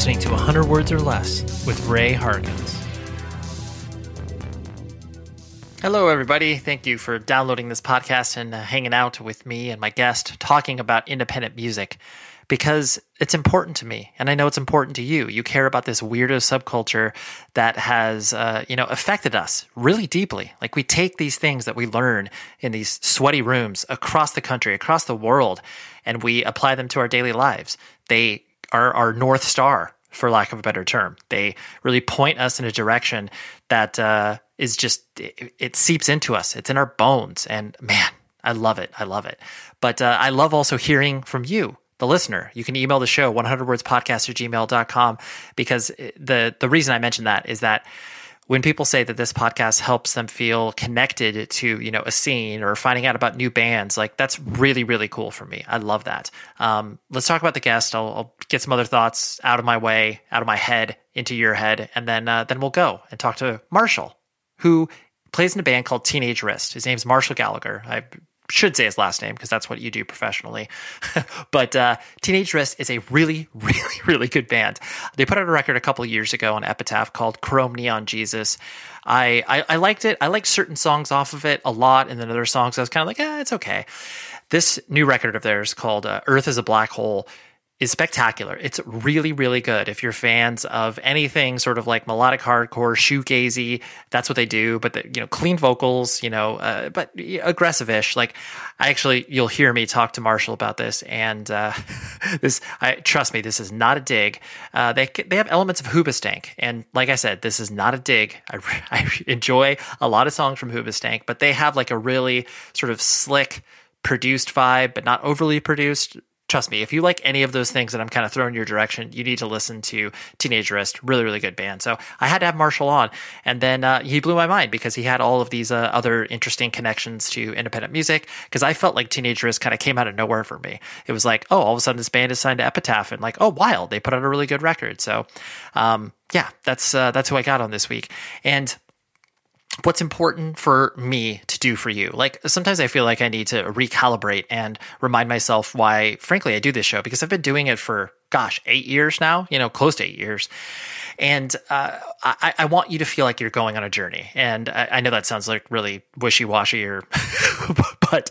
Listening to 100 Words or Less with Ray Harkins. Hello, everybody. Thank you for downloading this podcast and uh, hanging out with me and my guest talking about independent music because it's important to me and I know it's important to you. You care about this weirdo subculture that has, uh, you know, affected us really deeply. Like we take these things that we learn in these sweaty rooms across the country, across the world, and we apply them to our daily lives. They are our North Star, for lack of a better term. They really point us in a direction that uh, is just, it, it, seeps into us. It's in our bones. And man, I love it. I love it. But uh, I love also hearing from you. The listener, you can email the show 100wordspodcast at gmail.com because the the reason I mentioned that is that when people say that this podcast helps them feel connected to you know a scene or finding out about new bands like that's really really cool for me. I love that. Um, let's talk about the guest. I'll, I'll, get some other thoughts out of my way out of my head into your head and then uh, then we'll go and talk to marshall who plays in a band called teenage wrist. His name's marshall gallagher. I should say his last name because that's what you do professionally. but uh, Teenage Wrist is a really, really, really good band. They put out a record a couple years ago on Epitaph called Chrome Neon Jesus. I, I, I liked it. I liked certain songs off of it a lot, and then other songs I was kind of like, eh, it's okay. This new record of theirs called uh, Earth is a Black Hole is spectacular. It's really, really good. If you're fans of anything sort of like melodic hardcore, shoegazy, that's what they do. But the, you know, clean vocals, you know, uh, but aggressive-ish. Like, I actually, you'll hear me talk to Marshall about this, and uh, this, I trust me, this is not a dig. Uh, they they have elements of Hoobastank, and like I said, this is not a dig. I, I enjoy a lot of songs from Hoobastank, but they have like a really sort of slick produced vibe, but not overly produced trust me, if you like any of those things that I'm kind of throwing your direction, you need to listen to Teenage Wrist. Really, really good band. So I had to have Marshall on, and then uh, he blew my mind because he had all of these uh, other interesting connections to independent music. Because I felt like Teenage Wrist kind of came out of nowhere for me. It was like, oh, all of a sudden this band is signed to Epitaph, and like, oh, wild, they put out a really good record. So, um, yeah, that's uh, that's who I got on this week, and what's important for me to do for you. Like sometimes I feel like I need to recalibrate and remind myself why, frankly, I do this show because I've been doing it for, gosh, eight years now, you know, close to eight years. And uh, I, I, want you to feel like you're going on a journey. And I, I know that sounds like really wishy washy, or, but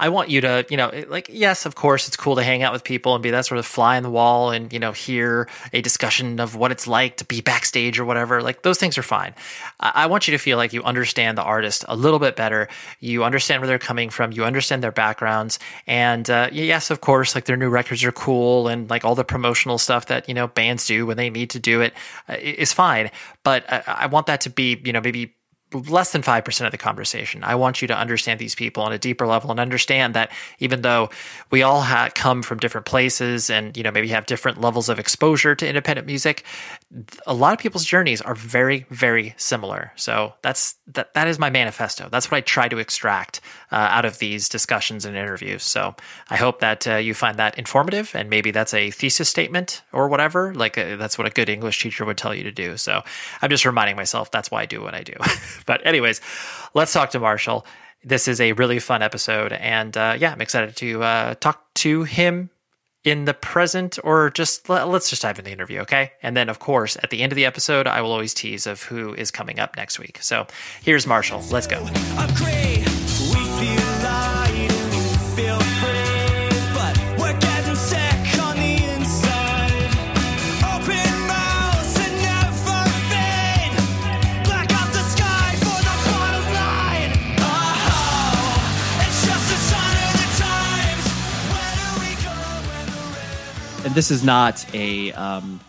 I want you to, you know, like, yes, of course, it's cool to hang out with people and be that sort of fly in the wall and, you know, hear a discussion of what it's like to be backstage or whatever. Like, those things are fine. I, I want you to feel like you understand the artist a little bit better. You understand where they're coming from. You understand their backgrounds. And uh, yes, of course, like their new records are cool and like all the promotional stuff that, you know, bands do when they need to do it uh, is fine. But I, I want that to be, you know, maybe less than 5% of the conversation. I want you to understand these people on a deeper level and understand that even though we all ha- come from different places and, you know, maybe have different levels of exposure to independent music, a lot of people's journeys are very, very similar. So that's, that, that is my manifesto. That's what I try to extract uh, out of these discussions and interviews. So I hope that uh, you find that informative and maybe that's a thesis statement or whatever. Like uh, that's what a good English teacher would tell you to do. So I'm just reminding myself that's why I do what I do. But, anyways, let's talk to Marshall. This is a really fun episode. And uh, yeah, I'm excited to uh, talk to him in the present or just let, us just dive into the interview, okay? And then, of course, at the end of the episode, I will always tease of who is coming up next week. So here's Marshall. Let's go. This is not a um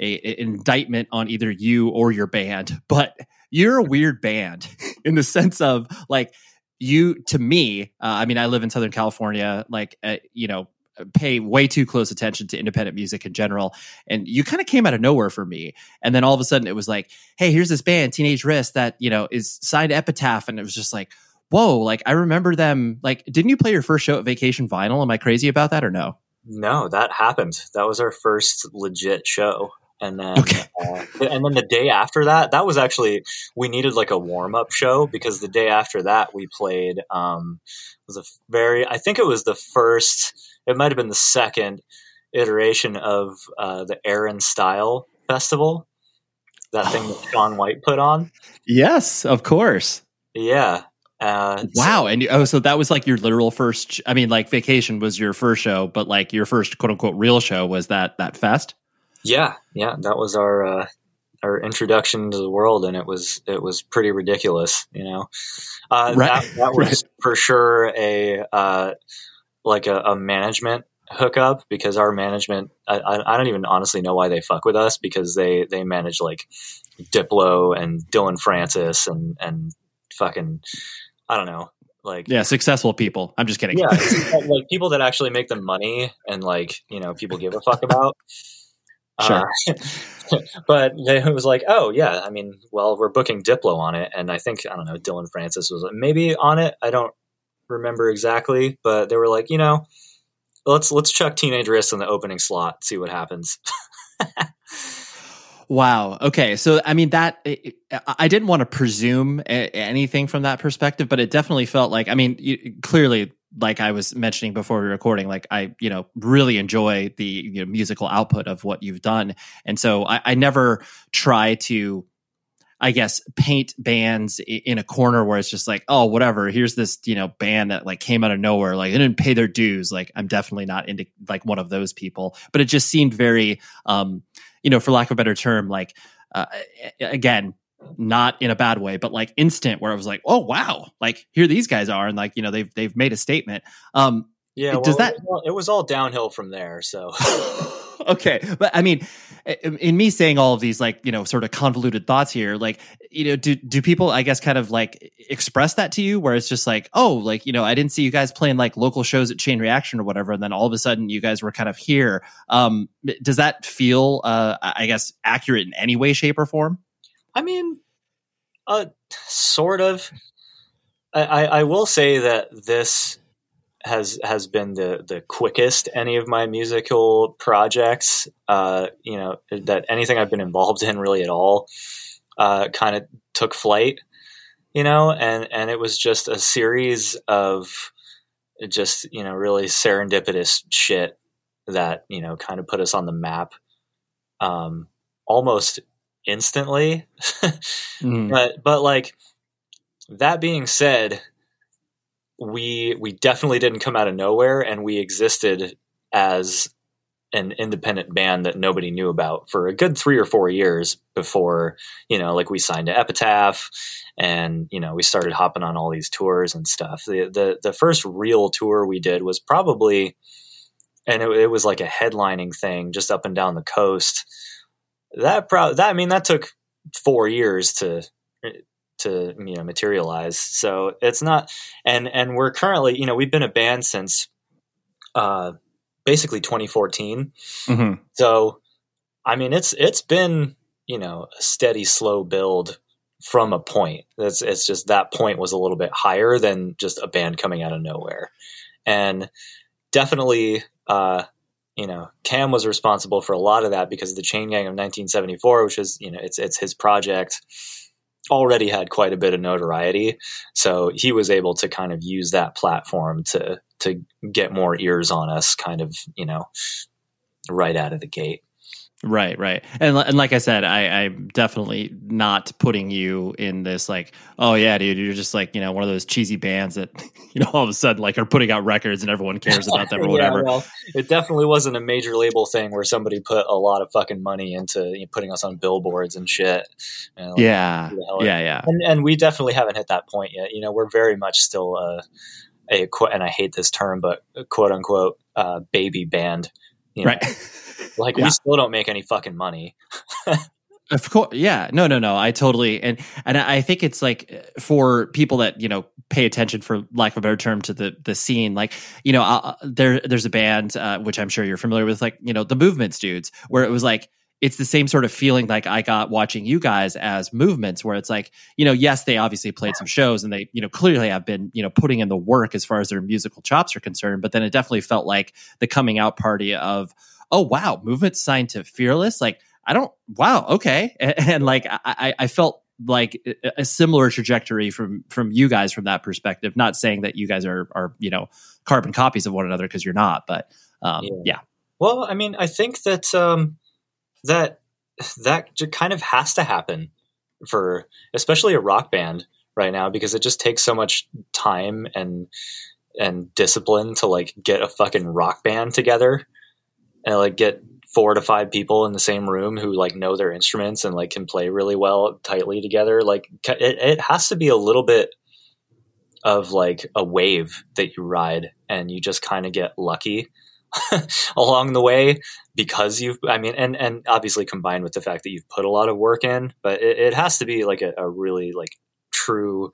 a, a indictment on either you or your band, but you're a weird band in the sense of like you to me. Uh, I mean, I live in Southern California, like uh, you know pay way too close attention to independent music in general. And you kind of came out of nowhere for me. And then all of a sudden it was like, hey, here's this band, Teenage Wrist, that, you know, is signed Epitaph. And it was just like, whoa, like I remember them. Like, didn't you play your first show at Vacation Vinyl? Am I crazy about that or no? No, that happened. That was our first legit show. And then, okay. uh, and then the day after that, that was actually we needed like a warm up show because the day after that we played um, was a very I think it was the first, it might have been the second iteration of uh, the Air + Style Festival, that thing that Shaun White put on. Yes, of course. Yeah. Uh, wow, and oh, so that was like your literal first. I mean, like Vacation was your first show, but like your first quote unquote real show was that that fest. Yeah, yeah, that was our uh, our introduction to the world, and it was it was pretty ridiculous, you know. Uh, right. That, that was right. for sure a uh, like a, a, management hookup because our management I, I don't even honestly know why they fuck with us because they they manage like Diplo and Dillon Francis and and fucking I don't know like yeah successful people. I'm just kidding. Yeah like people that actually make them money and like you know people give a fuck about. Sure. Uh, but it was like oh yeah i mean well we're booking diplo on it. And i think i don't know Dillon Francis was maybe on it. I don't remember exactly. But they were like you know let's let's chuck teenage wrist in the opening slot see what happens Wow. Okay. So, I mean, that I didn't want to presume anything from that perspective, but it definitely felt like, I mean, clearly, like I was mentioning before we were recording, like I, you know, really enjoy the you know, musical output of what you've done. And so I, I never try to, I guess, paint bands in a corner where it's just like, oh, whatever. Here's this, you know, band that like came out of nowhere, like they didn't pay their dues. Like I'm definitely not into like one of those people. But it just seemed very, um, you know, for lack of a better term, like uh, again, not in a bad way, but like instant where I was like, oh wow, like here these guys are, and like you know they've they've made a statement. Um, yeah, well, does that it was, all, it was all downhill from there? So okay, but I mean, in me saying all of these like you know sort of convoluted thoughts here, like you know, do do people I guess kind of like express that to you, where it's just like, oh, like you know, I didn't see you guys playing like local shows at Chain Reaction or whatever, and then all of a sudden you guys were kind of here. Um, does that feel, uh, I guess, accurate in any way, shape, or form? I mean, uh, sort of. I, I, I will say that this has has been the the quickest any of my musical projects. Uh, you know that anything I've been involved in really at all uh, kind of took flight. You know, and and it was just a series of just you know really serendipitous shit that you know kind of put us on the map um, almost instantly. mm. But but like that being said we we definitely didn't come out of nowhere, and we existed as an independent band that nobody knew about for a good three or four years before you know like we signed to epitaph and you know we started hopping on all these tours and stuff. The the, the first real tour we did was probably and it, it was like a headlining thing just up and down the coast. That pro that i mean that took four years to to you know materialize. So it's not, and and we're currently you know we've been a band since uh, basically 2014. Mm-hmm. So I mean it's it's been you know a steady slow build from a point. It's it's just that point was a little bit higher than just a band coming out of nowhere, and definitely. Uh, you know, Cam was responsible for a lot of that because of the Chain Gang of 1974, which is, you know, it's it's his project already had quite a bit of notoriety. So he was able to kind of use that platform to to get more ears on us, kind of, you know, right out of the gate. Right, right, and and like I said, I, I'm definitely not putting you in this like, oh yeah, dude, you're just like you know one of those cheesy bands that you know all of a sudden like are putting out records and everyone cares about them or whatever. yeah, well, it definitely wasn't a major label thing where somebody put a lot of fucking money into you know, putting us on billboards and shit. You know, like, yeah, yeah, yeah, and, and, we definitely haven't hit that point yet. You know, we're very much still a, a and I hate this term, but quote unquote uh, baby band. You know? Right. Like yeah. we still don't make any fucking money. Of course, yeah, no, no, no. I totally and and I think it's like for people that you know pay attention, for lack of a better term, to the the scene. Like you know, uh, there there's a band uh, which I'm sure you're familiar with, like you know the Movements dudes, where it was like it's the same sort of feeling like I got watching you guys as movements, where it's like, you know, yes, they obviously played some shows and they, you know, clearly have been, you know, putting in the work as far as their musical chops are concerned. But then it definitely felt like the coming out party of, oh wow, movement signed to Fearless. Like I don't, wow, okay, and, and like I, I felt like a similar trajectory from from you guys from that perspective. Not saying that you guys are are you know carbon copies of one another because you're not, but um, yeah. yeah. Well, I mean, I think that um, that that kind of has to happen for especially a rock band right now because it just takes so much time and and discipline to like get a fucking rock band together and like get four to five people in the same room who like know their instruments and like can play really well tightly together like it, it has to be a little bit of like a wave that you ride and you just kind of get lucky along the way because you've i mean and and obviously combined with the fact that you've put a lot of work in but it, it has to be like a, a, really like true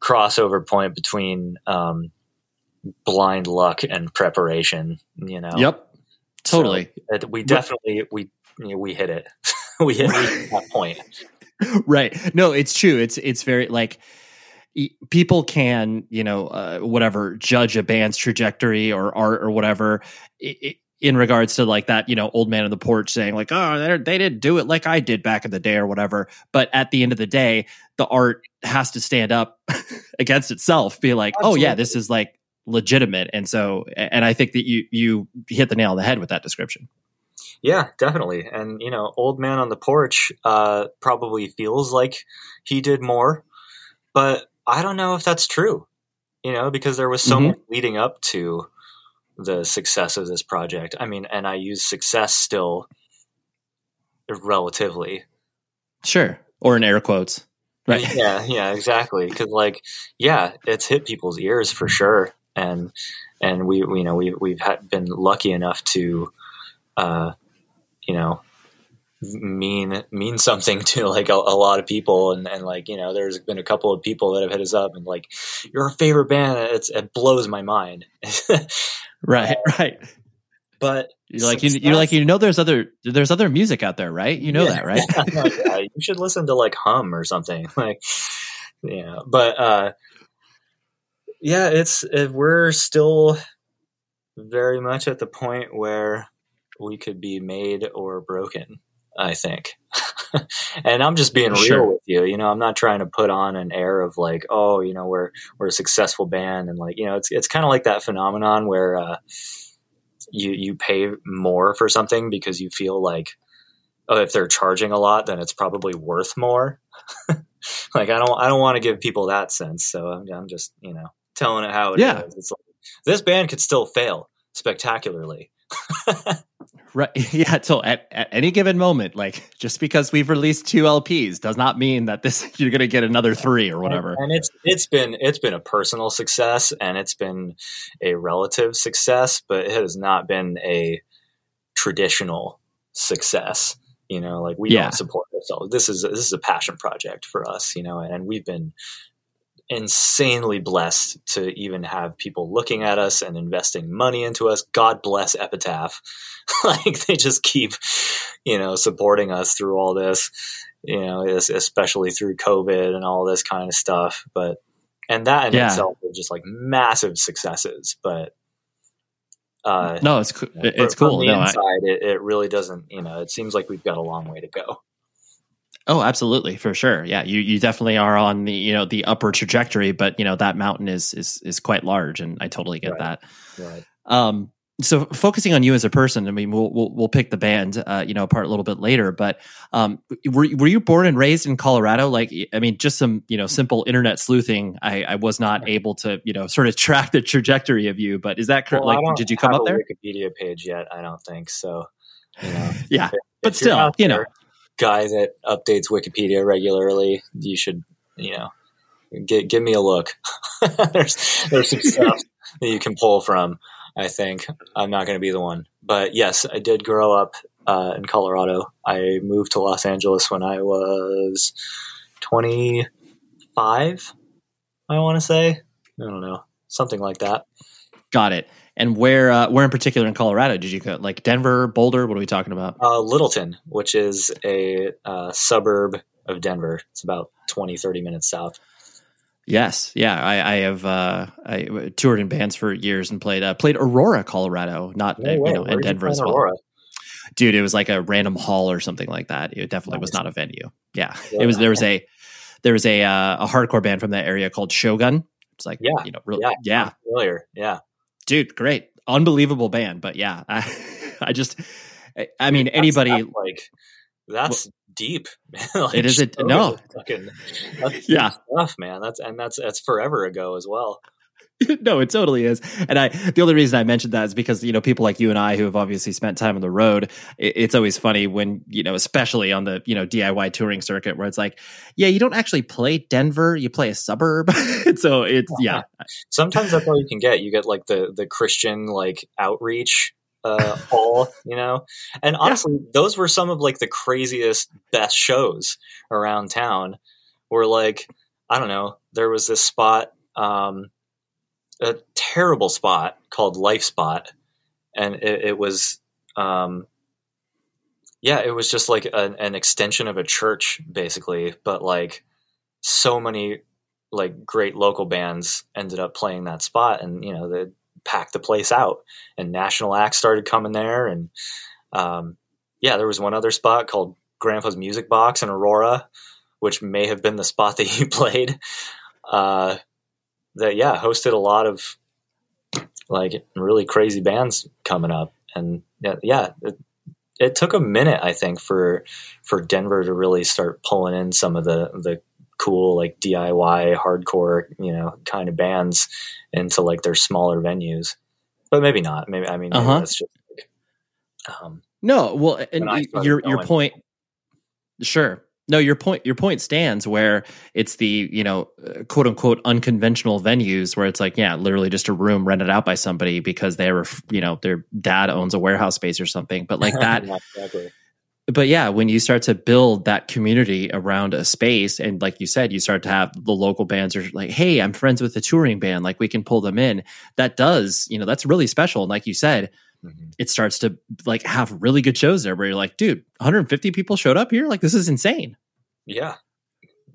crossover point between um blind luck and preparation you know? Yep totally. so we definitely we you know, we hit it. We hit that point. Right. No it's true. It's it's very like people can you know uh, whatever judge a band's trajectory or art or whatever in regards to like that you know old man on the porch saying like oh they didn't do it like i did back in the day or whatever. But at the end of the day the art has to stand up against itself be like Absolutely. oh yeah this is like legitimate and so and i think that you you hit the nail on the head with that description yeah, definitely. And you know, old man on the porch uh, probably feels like he did more, but I don't know if that's true, you know, because there was so mm-hmm. much leading up to the success of this project. I mean, and I use success still relatively. Sure. Or in air quotes. Right. Yeah, yeah, exactly. Cause like, yeah, it's hit people's ears for sure. And, and we, you know, we, we've had, been lucky enough to, uh, you know, mean mean something to like a, a, lot of people. And, and like you know there's been a couple of people that have hit us up and like you're a favorite band it's it blows my mind. Right right. but you're like you, you're like you know there's other there's other music out there right? You know yeah, that right? Yeah, you should listen to like hum or something like yeah. But uh yeah it's it, we're still very much at the point where we could be made or broken I think. and I'm just being sure. real with you. You know, I'm not trying to put on an air of like, oh, you know, we're we're a successful band, and like, you know, it's it's kind of like that phenomenon where uh, you you pay more for something because you feel like, oh, if they're charging a lot, then it's probably worth more. like, I don't I don't want to give people that sense, so I'm, I'm just you know telling it how it yeah. is. It's like this band could still fail spectacularly. Right. Yeah. So at, at any given moment, like just because we've released two LPs does not mean that this you're going to get another three or whatever. And, and, it's it's been it's been a personal success and it's been a relative success, but it has not been a traditional success. You know, like we yeah. don't support ourselves. This is this is a passion project for us. You know, and we've been insanely blessed to even have people looking at us and investing money into us. God bless Epitaph. like they just keep, you know, supporting us through all this, you know, especially through COVID and all this kind of stuff. But, and that in yeah. itself are just like massive successes. But, uh, no, it's, it's from, cool. From the no, inside, I, it, it really doesn't, you know, it seems like we've got a long way to go. Oh, absolutely, for sure. Yeah, you you definitely are on the you know the upper trajectory, but you know that mountain is is is quite large, and I totally get right. that. Right. Um, so focusing on you as a person, I mean, we'll we'll, we'll pick the band, uh, you know, apart a little bit later. But um, were were you born and raised in Colorado? Like, I mean, just some you know simple internet sleuthing. I, I was not able to you know sort of track the trajectory of you. But is that correct? Well, like, did you come up there? Wikipedia page yet? I don't think so. You know, yeah, if, but if still, you know, guy that updates Wikipedia regularly, you should, you know, get, give me a look. there's there's some stuff that you can pull from. I think I'm not going to be the one, but yes, I did grow up uh, in Colorado. I moved to Los Angeles when I was 25. I want to say. I don't know, something like that. Got it. And where uh, where in particular in Colorado did you go? Like Denver, Boulder? What are we talking about? Uh, Littleton, which is a uh, suburb of Denver. It's about 20, 30 minutes south. Yes, yeah, I, I have uh, I toured in bands for years and played uh, played Aurora, Colorado, not no you know, in Denver as well. Aurora? Dude, it was like a random hall or something like that. It definitely nice. was not a venue. Yeah, yeah, it was. There was a there was a uh, a hardcore band from that area called Shogun. It's like yeah, you know, really, yeah, yeah. familiar, yeah dude, great, unbelievable band. But yeah, I just, I mean, That's- anybody. that's like that's deep. like, It is a- no. fucking, that's Yeah. stuff, man. That's and that's that's forever ago as well. no, it totally is. And I, the only reason I mentioned that is because, you know, people like you and I who have obviously spent time on the road, it, it's always funny when, you know, especially on the, you know, DIY touring circuit where it's like, yeah, you don't actually play Denver, you play a suburb. so it's, yeah. Sometimes that's all you can get. You get like the the Christian like outreach uh hall, you know. And honestly, those were some of like the craziest best shows around town. Where like I don't know, there was this spot um a terrible spot called Life Spot and it, it was um yeah, it was just like an, an extension of a church basically, but like so many like great local bands ended up playing that spot and you know they packed the place out and national acts started coming there and um, yeah there was one other spot called grandpa's music box in aurora which may have been the spot that you played uh, that yeah hosted a lot of like really crazy bands coming up and yeah, yeah it, it took a minute i think for for denver to really start pulling in some of the the cool like DIY hardcore, you know, kind of bands into like their smaller venues. But maybe not. Maybe I mean Uh-huh. that's just like um No, well, and When I y- started your, your point, sure. No, your point, your point stands where it's the, you know, uh, quote unquote unconventional venues where it's like, yeah, literally just a room rented out by somebody because they're, you know, their dad owns a warehouse space or something. But like that, exactly. but yeah, when you start to build that community around a space, and like you said, you start to have the local bands are like, hey, I'm friends with a touring band, like we can pull them in. That does, you know, that's really special. And like you said, Mhm. it starts to like have really good shows there where you're like, dude, 150 people showed up here. Like this is insane. Yeah.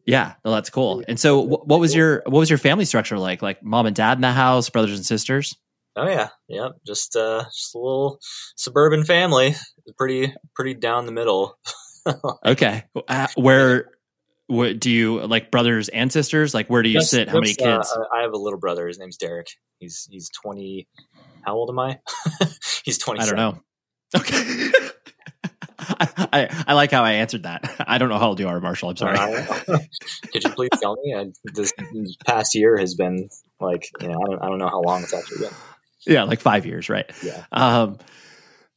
Yeah, no, that's cool. And so, wh- what was your what was your family structure like? Like mom and dad in the house, brothers and sisters. Oh yeah. yeah, Just uh just a little suburban family. Pretty pretty down the middle. Okay, Uh, where, what do you like brothers and sisters? Like where do you Just- sit? How many uh, kids? I I have a little brother. His name's Derek. He's he's twenty. How old am I? he's twenty. I don't know. Okay. I, I, I like how I answered that. I don't know how old you are, Marshall. I'm sorry. Could you please tell me? I, this past year has been like you know I don't I don't know how long it's actually been. yeah, like five years, right? Yeah. Um,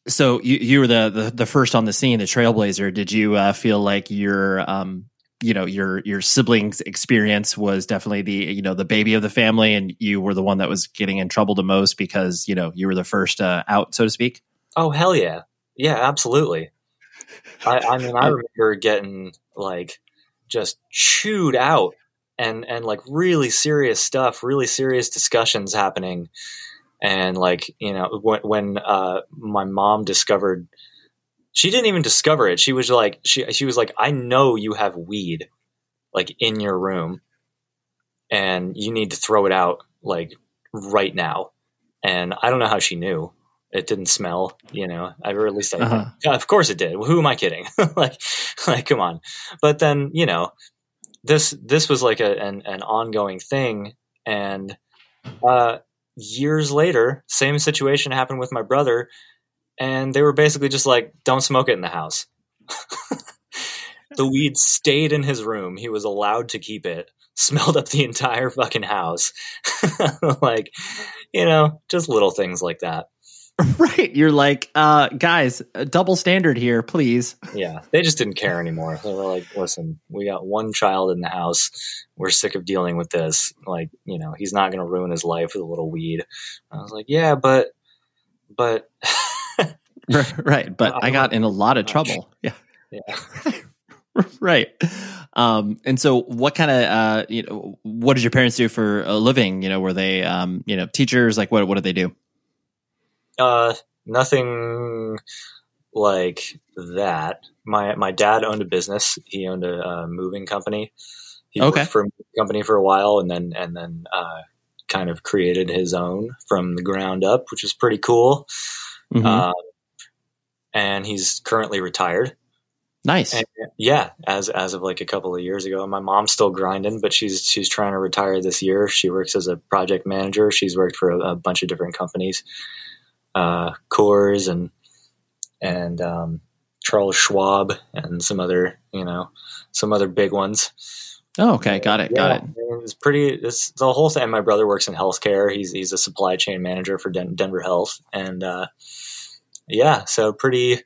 so you you were the, the the first on the scene, the trailblazer. Did you uh, feel like your um you know your your siblings' experience was definitely the you know the baby of the family, and you were the one that was getting in trouble the most because you know you were the first uh, out, so to speak? Oh hell yeah, yeah, absolutely. I, I mean, I remember getting like just chewed out and and like really serious stuff, really serious discussions happening, and like you know when when uh, my mom discovered, she didn't even discover it. She was like she she was like, I know you have weed, like in your room, and you need to throw it out like right now. And I don't know how she knew it didn't smell, you know. I or at least I, Uh-huh. yeah, of course it did. Who am I kidding? like, like, come on. But then, you know, this this was like a, an an ongoing thing, and uh, years later, same situation happened with my brother, and they were basically just like, "Don't smoke it in the house." the weed stayed in his room. He was allowed to keep it. Smelled up the entire fucking house. like, you know, just little things like that. right. You're like, uh, guys, double standard here, please. Yeah, they just didn't care anymore. They were like, "Listen, we got one child in the house. We're sick of dealing with this. Like, you know, he's not going to ruin his life with a little weed." I was like, "Yeah, but, but, right. But I got in a lot of trouble. Yeah. yeah." right. Um, and so what kind of, uh, you know, what did your parents do for a living? You know, were they, um, you know, teachers? Like what, what did they do? Uh, nothing like that. My my dad owned a business. He owned a, uh moving company. He Okay. worked for a company for a while, and then and then uh, kind of created his own from the ground up, which is pretty cool. Mhm. Um, and he's currently retired. nice. And, yeah, as as of like a couple of years ago, my mom's still grinding, but she's she's trying to retire this year. She works as a project manager. She's worked for a, a bunch of different companies, uh, Coors and and um, Charles Schwab and some other you know some other big ones. Oh, okay, got it, Yeah, got it. It's pretty. It's the whole thing. My brother works in healthcare. He's he's a supply chain manager for Den- Denver Health, and uh, yeah, so pretty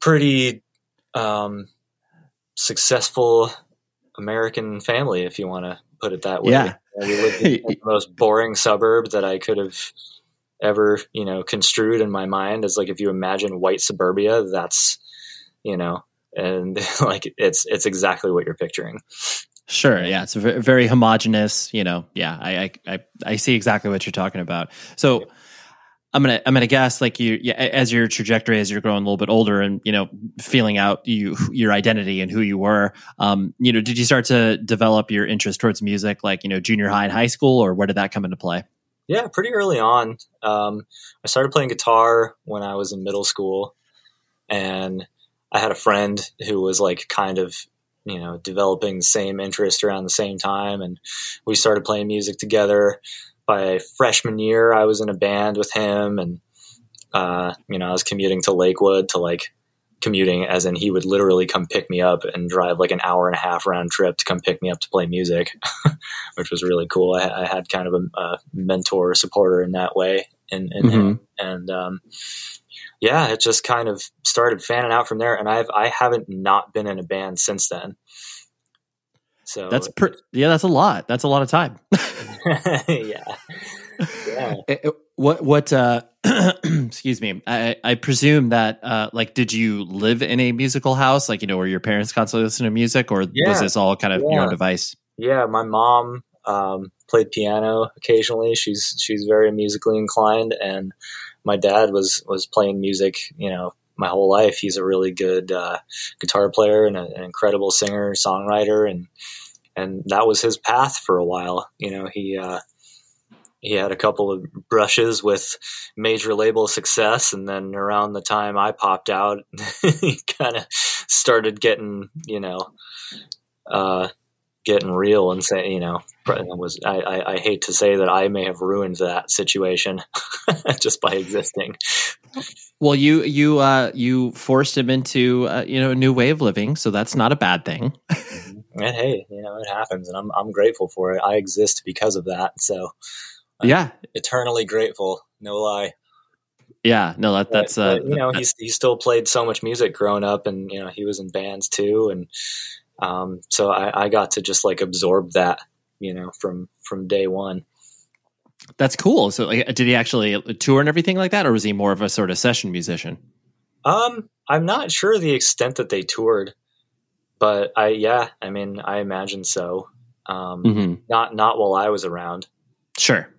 pretty um, successful American family, if you want to put it that way. Yeah. We lived in the most boring suburb that I could have ever, you know, construed in my mind as like if you imagine white suburbia, that's you know, and like it's it's exactly what you're picturing. Sure. Yeah. It's very homogenous, you know, yeah, I, I, I, I see exactly what you're talking about. So I'm going to, I'm to guess like you, yeah, as your trajectory, as you're growing a little bit older and, you know, feeling out you, your identity and who you were, um, you know, did you start to develop your interest towards music, like, you know, junior high and high school, or where did that come into play? Yeah, pretty early on. Um, I started playing guitar when I was in middle school, and I had a friend who was like kind of, you know, developing the same interest around the same time, and we started playing music together. By freshman year, I was in a band with him, and uh, you know, I was commuting to Lakewood to like commuting, as in he would literally come pick me up and drive like an hour and a half round trip to come pick me up to play music, which was really cool. I, I had kind of a, a mentor supporter in that way, in, in him, and um, yeah, it just kind of started fanning out from there. And I've I haven't not been in a band since then. So That's per- yeah, that's a lot. That's a lot of time. yeah, yeah. Eh, eh, what what uh excuse me i i presume that uh like did you live in a musical house like you know where your parents constantly listen to music or Yeah. was this all kind of your own device Yeah, my mom um, played piano occasionally. She's she's very musically inclined, and my dad was was playing music. You know, my whole life. He's a really good uh, guitar player and a, an incredible singer songwriter, and and that was his path for a while. You know, he uh, he had a couple of brushes with major label success, and then around the time I popped out, he kind of started getting you know. Uh, getting real and saying you know, was I, I, I hate to say that I may have ruined that situation just by existing. well you you uh you forced him into uh, you know a new way of living so that's not a bad thing And hey, you know, it happens, and I'm I'm grateful for it. I exist because of that, so yeah eternally grateful. No lie. yeah no that that's uh but, you know, he's he still played so much music growing up, and you know, he was in bands too, and um, so I, I got to just like absorb that, you know, from from day one. that's cool so like, did he actually tour and everything like that or was he more of a sort of session musician Um, I'm not sure the extent that they toured, but I yeah, I mean, I imagine so. Um, hmm not not while I was around. sure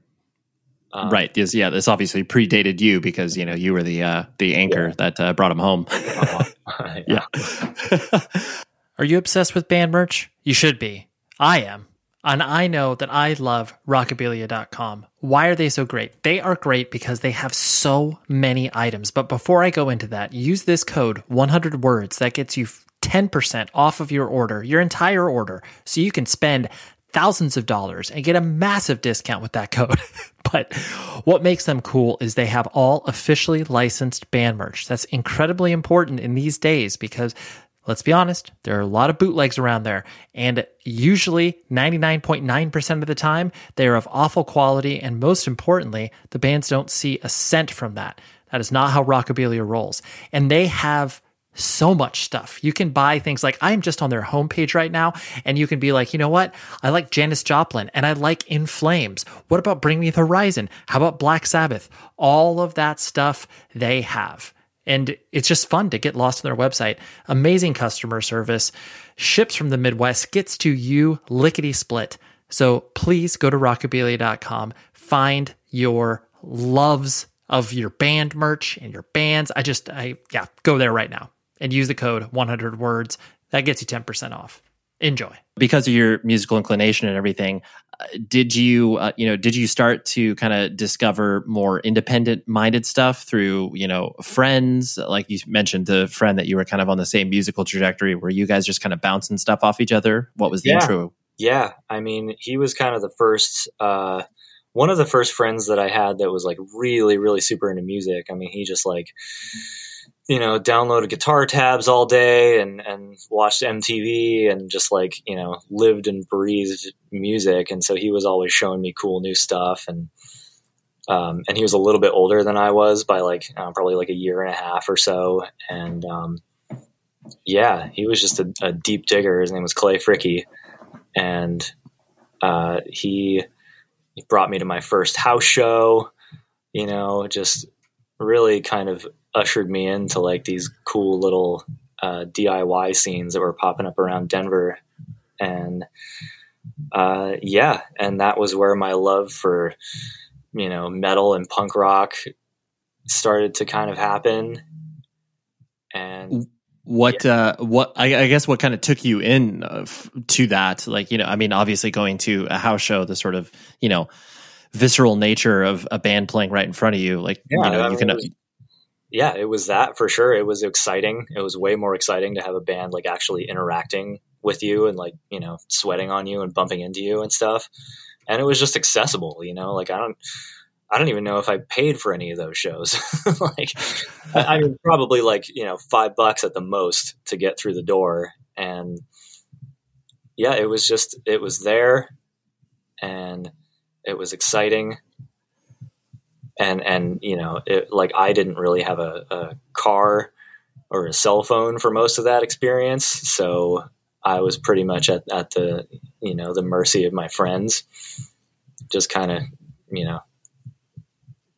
Um, right this yeah this obviously predated you because you know you were the uh the anchor that uh, brought him home yeah Are you obsessed with band merch? You should be. I am. And I know that I love rockabilia.com. Why are they so great? They are great because they have so many items. But before I go into that, use this code 100 words that gets you 10% off of your order, your entire order, so you can spend thousands of dollars and get a massive discount with that code. but what makes them cool is they have all officially licensed band merch. That's incredibly important in these days because let's be honest, there are a lot of bootlegs around there. And usually, 99.9% of the time, they are of awful quality. And most importantly, the bands don't see a cent from that. That is not how Rockabilia rolls. And they have so much stuff. You can buy things like I'm just on their homepage right now, and you can be like, you know what? I like Janis Joplin and I like In Flames. What about Bring Me the Horizon? How about Black Sabbath? All of that stuff they have. And it's just fun to get lost on their website. Amazing customer service. Ships from the Midwest, gets to you lickety split. So please go to rockabilia.com, find your loves of your band merch and your bands. I just, I, yeah, go there right now and use the code 100 words. That gets you 10% off. Enjoy. because of your musical inclination and everything uh, did you uh, you know did you start to kind of discover more independent minded stuff through you know friends like you mentioned the friend that you were kind of on the same musical trajectory where you guys just kind of bouncing stuff off each other what was the Yeah. intro Yeah, I mean, he was kind of the first, uh, one of the first friends that I had that was like really, really super into music. I mean, he just like you know, downloaded guitar tabs all day and, and watched MTV and just like, you know, lived and breathed music. And so he was always showing me cool new stuff. And, um, and he was a little bit older than I was by like, uh, probably like a year and a half or so. And, um, yeah, he was just a, a, deep digger. His name was Clay Fricky. And, uh, he, he brought me to my first house show, you know, just really kind of ushered me into like these cool little uh, DIY scenes that were popping up around Denver, and uh, yeah, and that was where my love for you know metal and punk rock started to kind of happen. And what yeah. uh what I, I, guess what kind of took you in uh, f- to that like you know i mean obviously going to a house show the sort of you know visceral nature of a band playing right in front of you like yeah, you know I you mean, can yeah, it was that for sure. It was exciting. It was way more exciting to have a band like actually interacting with you and like, you know, sweating on you and bumping into you and stuff. And it was just accessible, you know, like I don't I don't even know if I paid for any of those shows. like I mean probably like, you know, 5 bucks at the most to get through the door and yeah, it was just it was there and it was exciting and and you know it, like i didn't really have a, a, car or a cell phone for most of that experience. So i was pretty much at, at the you know the mercy of my friends. Just kind of you know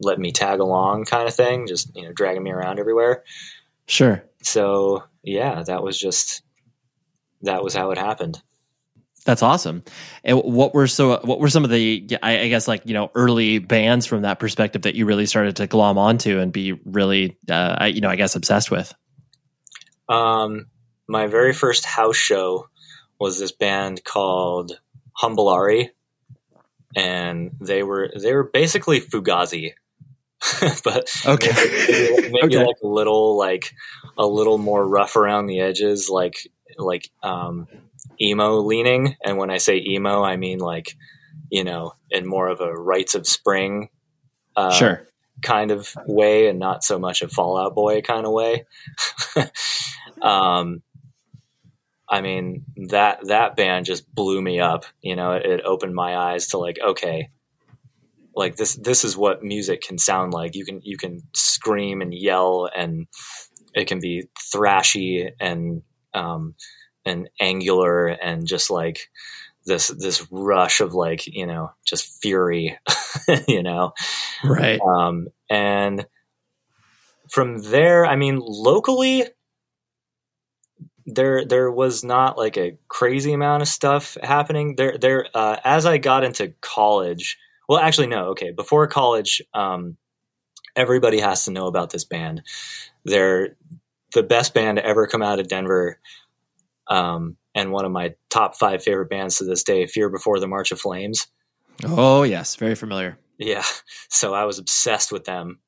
let me tag along kind of thing just you know dragging me around everywhere. Sure. So yeah that was just that was how it happened that's awesome. And what were so what were some of the I, I, guess like you know early bands from that perspective that you really started to glom onto and be really uh, you know I guess obsessed with? Um, my very first house show was this band called Humbleari, and they were they were basically Fugazi, but okay, maybe, maybe okay. like a little like a little more rough around the edges, like like um emo leaning. And when I say emo, I mean like, you know, in more of a rites of spring uh, sure. kind of way and not so much a Fall Out Boy kind of way. um, I mean that that band just blew me up. You know, it, it, opened my eyes to like, okay, like this this is what music can sound like. You can you can scream and yell, and it can be thrashy and um, and angular and just like this this rush of like you know just fury you know? Right. Um and from there i mean locally there there was not like a crazy amount of stuff happening. There there uh, as i got into college well actually no okay before college um everybody has to know about this band. They're the best band to ever come out of denver um, and one of my top five favorite bands to this day, Fear Before the March of Flames. Oh yes, very familiar. Yeah, so I was obsessed with them.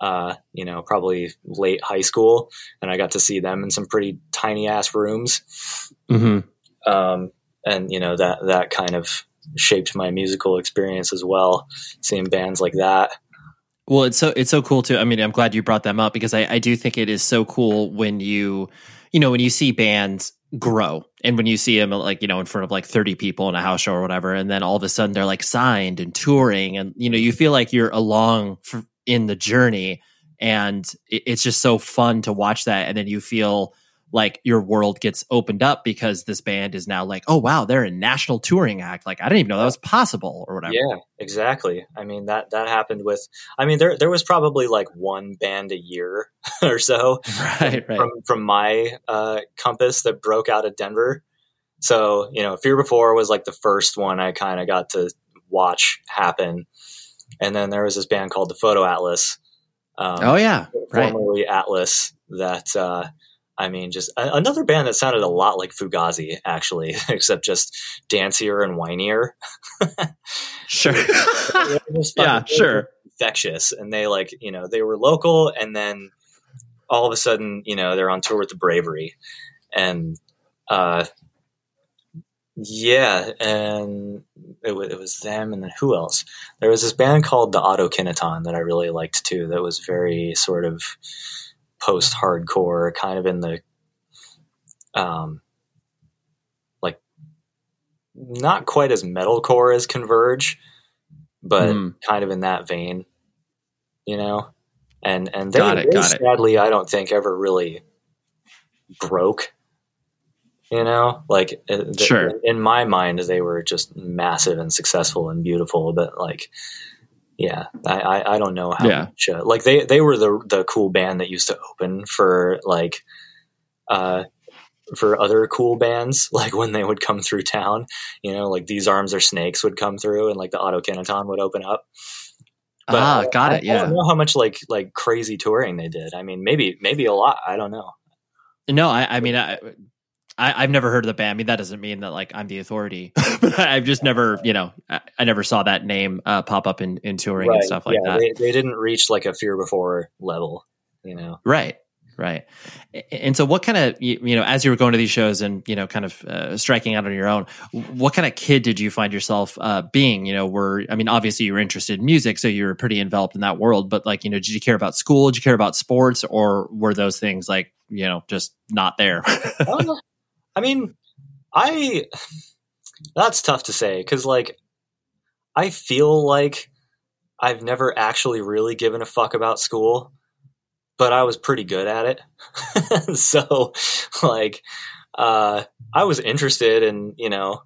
Uh, you know, probably late high school, and I got to see them in some pretty tiny ass rooms. Mm-hmm. Um, and you know that that kind of shaped my musical experience as well, seeing bands like that. Well, it's so it's so cool too. I mean, I'm glad you brought them up because I, I do think it is so cool when you, you know, when you see bands grow. And when you see them like, you know, in front of like 30 people in a house show or whatever, and then all of a sudden they're like signed and touring and, you know, you feel like you're along for, in the journey and it, it's just so fun to watch that. And then you feel like your world gets opened up because this band is now like, oh wow, they're a national touring act. Like I didn't even know that was possible or whatever. Yeah, exactly. I mean that that happened with. I mean there there was probably like one band a year or so, right, right. from from my uh, compass that broke out of Denver. So you know, Fear Before was like the first one I kind of got to watch happen, and then there was this band called the Photo Atlas. Um, oh yeah, formerly right. Atlas that. Uh, I mean, just a, another band that sounded a lot like Fugazi, actually, except just dancier and whinier. sure. yeah, sure. Infectious, and they like you know they were local, and then all of a sudden you know they're on tour with the Bravery, and uh, yeah, and it, w- it was them, and then who else? There was this band called the Autokineton that I really liked too. That was very sort of post hardcore, kind of in the um, like not quite as metalcore as Converge, but Mm. kind of in that vein, you know. And and they, Got it, they got it. sadly, I don't think ever really broke. You know, like uh, Sure. in my mind, they were just massive and successful and beautiful. But like, yeah, I I, I don't know how Yeah. much. Uh, like they they were the the cool band that used to open for like, uh, for other cool bands. Like when they would come through town, you know, like these arms are snakes would come through, and like the Autokinaton would open up. But ah, I- got I- it. I Yeah. don't know how much like like crazy touring they did. I mean, maybe maybe a lot. I don't know. No, I, I mean, I, I, I've never heard of the band. I mean, that doesn't mean that like I'm the authority, but I've just never, you know, I, I never saw that name uh, pop up in, in touring and stuff like yeah, that. They, they didn't reach like a Fear Before level. You know. Right. Right. And so what kind of, you you know, as you were going to these shows and, you know, kind of uh, striking out on your own, what kind of kid did you find yourself uh, being? You know, were, I mean, obviously you were interested in music, so you were pretty enveloped in that world, but like, you know, did you care about school? Did you care about sports? Or were those things like, you know, just not there? I mean, I that's tough to say because like I feel like I've never actually really given a fuck about school, but I was pretty good at it. so like uh I was interested in, you know,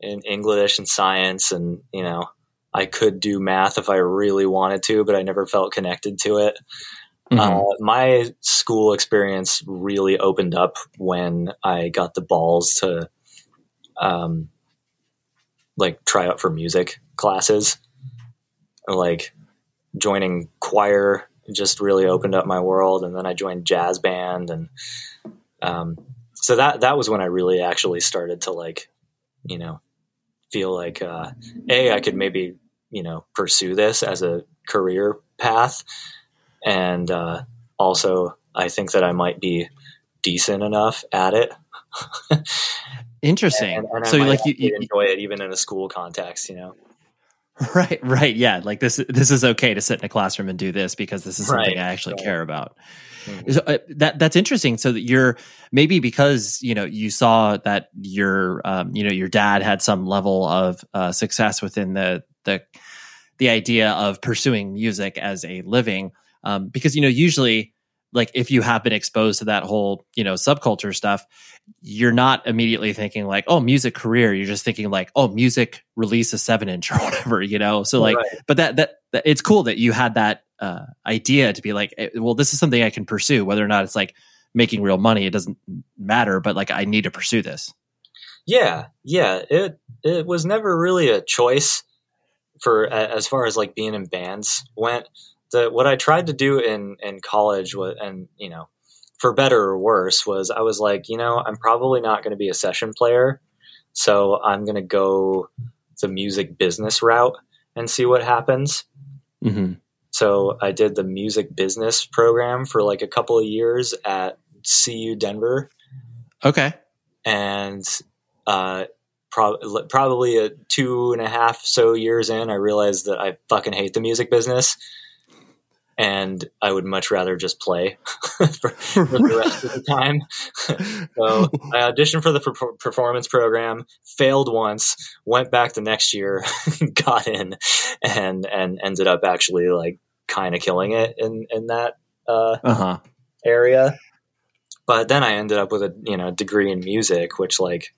in English and science and, you know, I could do math if I really wanted to, but I never felt connected to it. Mhm. Uh, my school experience really opened up when I got the balls to, um, like try out for music classes. Like joining choir just really opened up my world, and then I joined jazz band, and um, so that that was when I really actually started to like, you know, feel like uh, a I could maybe you know pursue this as a career path and uh, also I think that I might be decent enough at it. Interesting. and, and so like you, you, enjoy it even in a school context, you know. Right, right, yeah. Like this, this is okay to sit in a classroom and do this because this is something Right, I actually right. care about. Mhm. So, uh, that that's interesting. So that you're maybe because you know you saw that your um, you know your dad had some level of uh, success within the the the idea of pursuing music as a living. Um, because you know usually like if you have been exposed to that whole you know subculture stuff you're not immediately thinking like oh music career you're just thinking like oh music release a seven inch or whatever you know so like Right. but that, that that it's cool that you had that uh, idea to be like eh, well this is something i can pursue whether or not it's like making real money it doesn't matter but like i need to pursue this Yeah, yeah. It it was never really a choice for as far as like being in bands went. The what I tried to do in in college was, and you know, for better or worse, was I was like, you know, I'm probably not going to be a session player, so I'm going to go the music business route and see what happens. mm-hmm. So I did the music business program for like a couple of years at CU Denver, okay and uh, prob- probably a two and a half so years in, I realized that I fucking hate the music business, and I would much rather just play for, for the rest of the time. so I auditioned for the per- performance program, failed once, went back the next year, got in, and and ended up actually like kind of killing it in in that uh, uh-huh area. But then I ended up with a you know degree in music, which like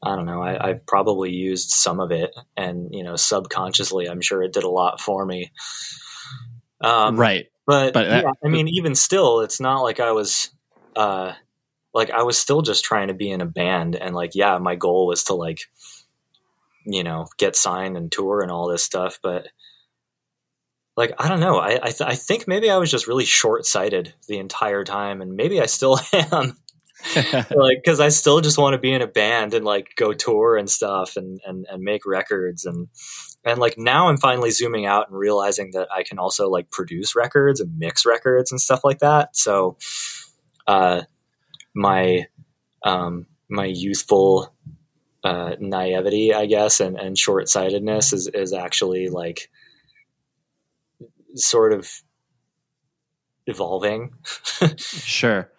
I don't know, I, probably used some of it, and you know subconsciously, I'm sure it did a lot for me. Um, right but, But that- yeah, I mean, even still, it's not like I was, uh, like I was still just trying to be in a band, and like, yeah, my goal was to like, you know, get signed and tour and all this stuff. But like, I don't know, I I, th- I think maybe I was just really short sighted the entire time, and maybe I still am. like because I still just want to be in a band and like go tour and stuff and and and make records and and like now I'm finally zooming out and realizing that I can also like produce records and mix records and stuff like that. So uh my um my youthful uh naivety, I guess, and and short-sightedness is is actually like sort of evolving. sure.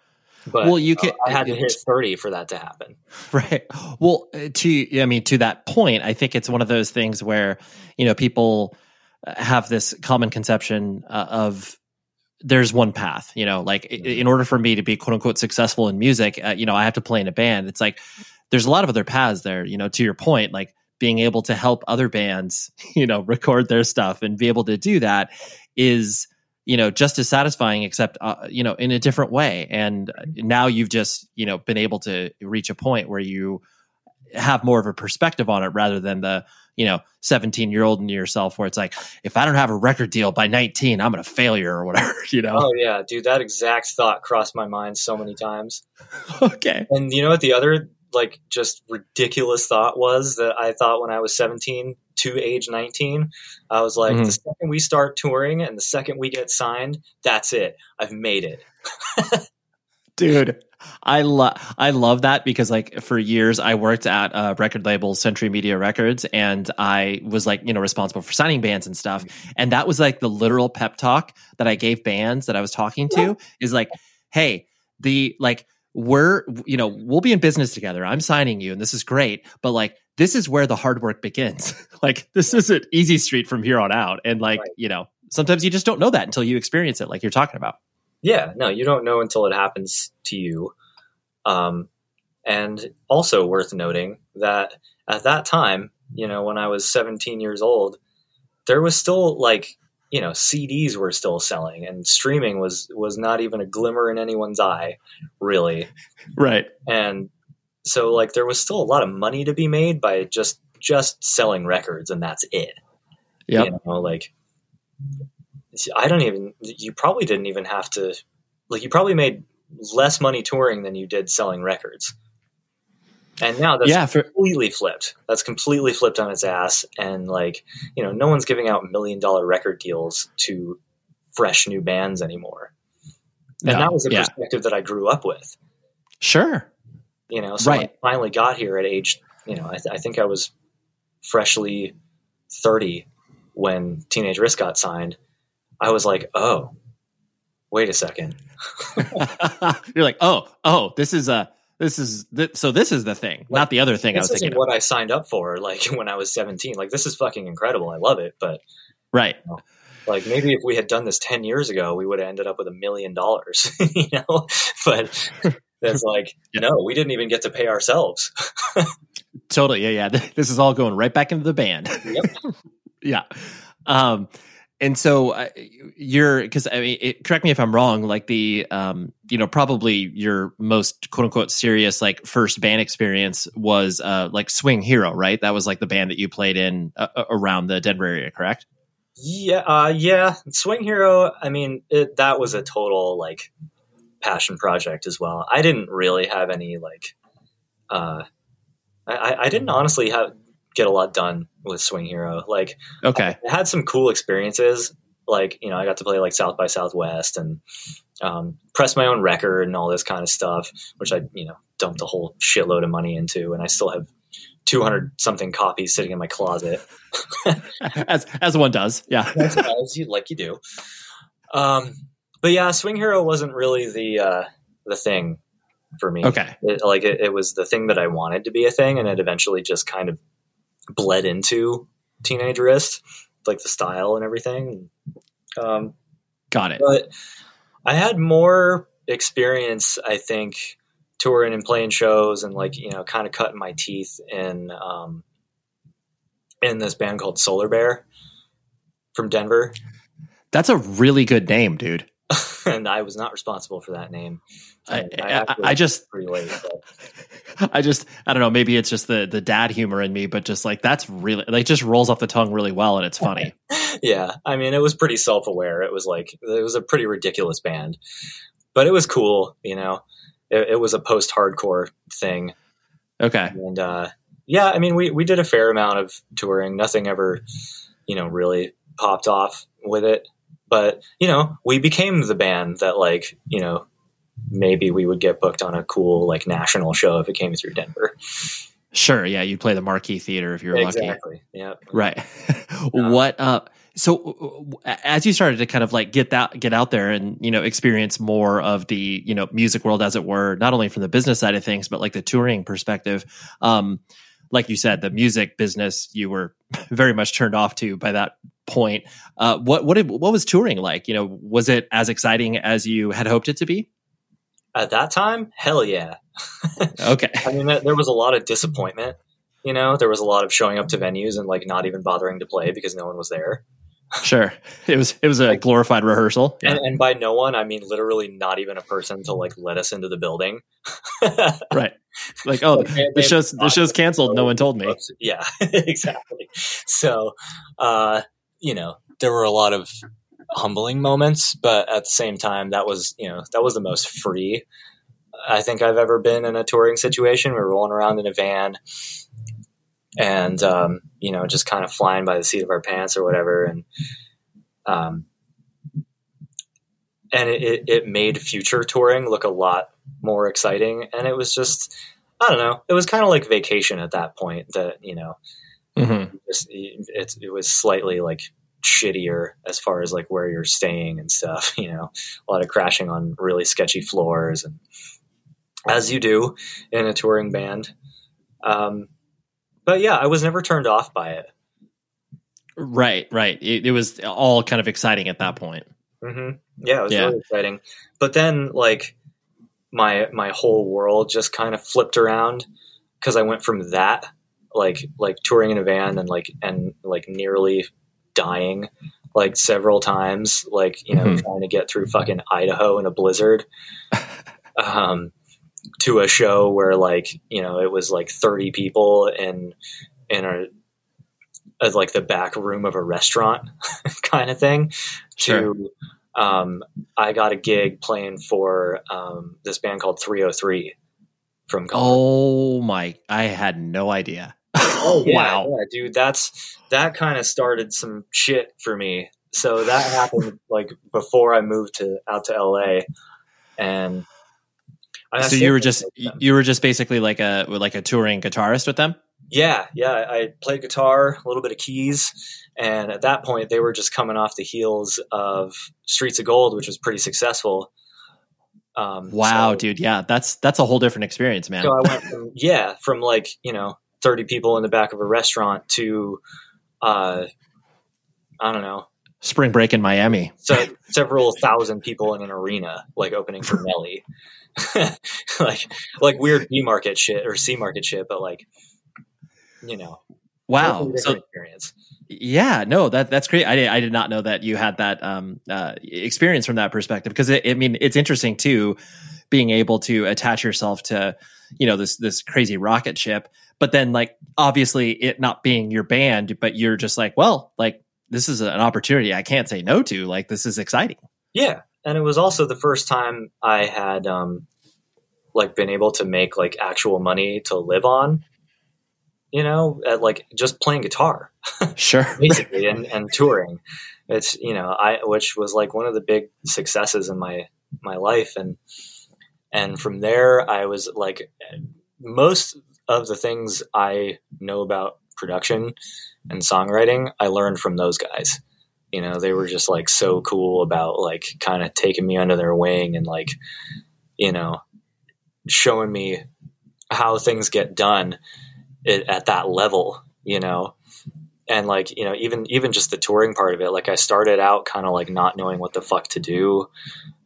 But well, you uh, I had to hit 30 for that to happen. Right. Well, uh, to I mean, to that point, I think it's one of those things where you know people uh, have this common conception uh, of there's one path. You know, like mm-hmm. in order for me to be quote unquote successful in music, uh, you know, I have to play in a band. It's like there's a lot of other paths there. You know, to your point, like being able to help other bands, you know, record their stuff and be able to do that is you know just as satisfying except uh, you know in a different way. And now you've just you know been able to reach a point where you have more of a perspective on it rather than the you know 17 year old in yourself where it's like if i don't have a record deal by 19 i'm gonna failure or whatever you know? Oh yeah dude that exact thought crossed my mind so many times. Okay. And you know what the other like just ridiculous thought was that i thought when i was 17 to age 19 i was like mm-hmm. the second we start touring and the second we get signed that's it. I've made it. Dude i love i love that because like for years i worked at a record label century media records and i was like you know responsible for signing bands and stuff. And that was like the literal pep talk that i gave bands that i was talking to is like hey the like we're you know we'll be in business together. I'm signing you and this is great. But like this is where the hard work begins. Like this isn't easy street from here on out. And like right. you know sometimes you just don't know that until you experience it like you're talking about. Yeah. No you don't know until it happens to you. Um and also worth noting that at that time you know when i was 17 years old there was still like you know CDs were still selling and streaming was was not even a glimmer in anyone's eye really. Right. And so like there was still a lot of money to be made by just just selling records and that's it. Yeah you know like I don't even you probably didn't even have to like you probably made less money touring than you did selling records and now that's yeah, for- completely flipped. That's completely flipped on its ass. And like, you know, no one's giving out million dollar record deals to fresh new bands anymore. And no, that was a yeah. perspective that I grew up with. Sure. You know, so right. I finally got here at age, you know, I, th- I think I was freshly 30 when Teenage Wrist got signed. I was like, oh, wait a second. You're like, oh, oh, this is a this is th- so this is the thing, like, not the other thing I was thinking. What of. I signed up for, like when I was 17. Like this is fucking incredible. I love it, but right. You know, like maybe if we had done this 10 years ago, we would have ended up with a million dollars, you know? But it's like, yeah. no, we didn't even get to pay ourselves. totally. Yeah. Yeah. This is all going right back into the band. Yep. yeah. Um, and so uh, you're because I mean, it, correct me if I'm wrong. Like the um, you know, probably your most quote unquote serious like first band experience was uh like Swing Hero, right? That was like the band that you played in uh, uh around the Denver area, correct? Yeah, uh, yeah. Swing Hero. I mean, it, that was a total like passion project as well. I didn't really have any like. Uh, I, I didn't honestly have get a lot done with Swing Hero. Like, okay, I had some cool experiences. Like, you know, I got to play like South by Southwest and um, press my own record and all this kind of stuff, which I, you know, dumped a whole shitload of money into, and I still have 200 something copies sitting in my closet. as as one does, yeah, as, as you like you do. Um, but yeah, Swing Hero wasn't really the uh, the thing for me. Okay, it, like it, it was the thing that I wanted to be a thing, and it eventually just kind of bled into Teenage Wrist, like the style and everything. Um, Got it. But I had more experience, I think, touring and playing shows and like you know, kind of cutting my teeth in um, in this band called Solar Bear from Denver. That's a really good name, dude. and I was not responsible for that name. I, I, I, just late. I just I don't know. Maybe it's just the the dad humor in me, but just like that's really like just rolls off the tongue really well, and it's funny. yeah, I mean, it was pretty self aware. It was like it was a pretty ridiculous band, but it was cool. You know, it, it was a post hardcore thing. Okay, and uh, yeah, I mean, we we did a fair amount of touring. Nothing ever, you know, really popped off with it. But you know, we became the band that like you know maybe we would get booked on a cool like national show if it came through Denver. Sure, yeah, you'd play the Marquee Theater if you're exactly. lucky. Exactly. Yeah. Right. what uh so as you started to kind of like get that get out there and you know experience more of the you know music world as it were not only from the business side of things but like the touring perspective um like you said the music business you were very much turned off to by that point uh what what did, what was touring like you know was it as exciting as you had hoped it to be At that time, hell yeah. okay I mean, there was a lot of disappointment. You know, there was a lot of showing up to venues and like not even bothering to play because no one was there. sure it was it was a glorified rehearsal yeah. And, and by no one, I mean literally not even a person to like let us into the building. right like oh Like, the show's the show's canceled no one told me Yeah, exactly. So, uh, you know, there were a lot of humbling moments, but at the same time, that was, you know, that was the most free I think I've ever been in a touring situation. We were rolling around in a van and, um, you know, just kind of flying by the seat of our pants or whatever. And, um, and it, it, made future touring look a lot more exciting. And it was just, I don't know, it was kind of like vacation at that point that, you know, Mhm. just, it, it was slightly like shittier as far as like where you're staying and stuff you know a lot of crashing on really sketchy floors and as you do in a touring band um, but yeah i was never turned off by it Right, right. It, it was all kind of exciting at that point. hmm yeah it was Yeah. really exciting but then like my my whole world just kind of flipped around because i went from that like like touring in a van and like and like nearly dying like several times like you know Mhm. trying to get through fucking idaho in a blizzard um to a show where like you know it was like 30 people in in a as like the back room of a restaurant kind of thing Sure. to um i got a gig playing for um this band called 3OH!3 from Colorado. Oh my! I had no idea. Oh yeah, wow. yeah, dude. That's that kind of started some shit for me. So that happened like before I moved to out to LA, and I So you were just you were just basically like a like a touring guitarist with them. yeah, yeah. I played guitar, a little bit of keys, and at that point they were just coming off the heels of Streets of Gold, which was pretty successful. Um, Wow, so- dude. Yeah, that's that's a whole different experience, man. So I went from yeah, from like you know thirty people in the back of a restaurant to uh, I don't know. Spring break in Miami. so several thousand people in an arena, like opening for Nelly, like like weird B market shit or C market shit, but like you know, Wow. So experience. yeah, no, that that's great. I did, I did not know that you had that um, uh, experience from that perspective because it, I mean it's interesting too, being able to attach yourself to you know this this crazy rocket ship, but then like obviously it not being your band, but you're just like, well, like this is an opportunity I can't say no to. Like this is exciting. Yeah, and it was also the first time I had um like been able to make like actual money to live on. You know, at like just playing guitar. Sure. basically and, and touring it's you know i which was like one of the big successes in my my life and and from there i was like most of the things i know about production and songwriting i learned from those guys you know they were just like so cool about like kind of taking me under their wing and like you know showing me how things get done at, at that level you know? And like you know even even just the touring part of it like i started out kind of like not knowing what the fuck to do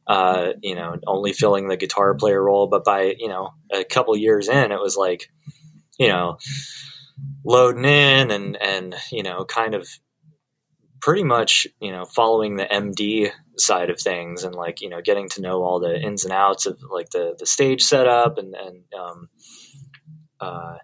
uh you know only filling the guitar player role. But by you know a couple years in it was like you know loading in and and you know kind of pretty much you know following the md side of things and like you know getting to know all the ins and outs of like the the stage setup and and um uh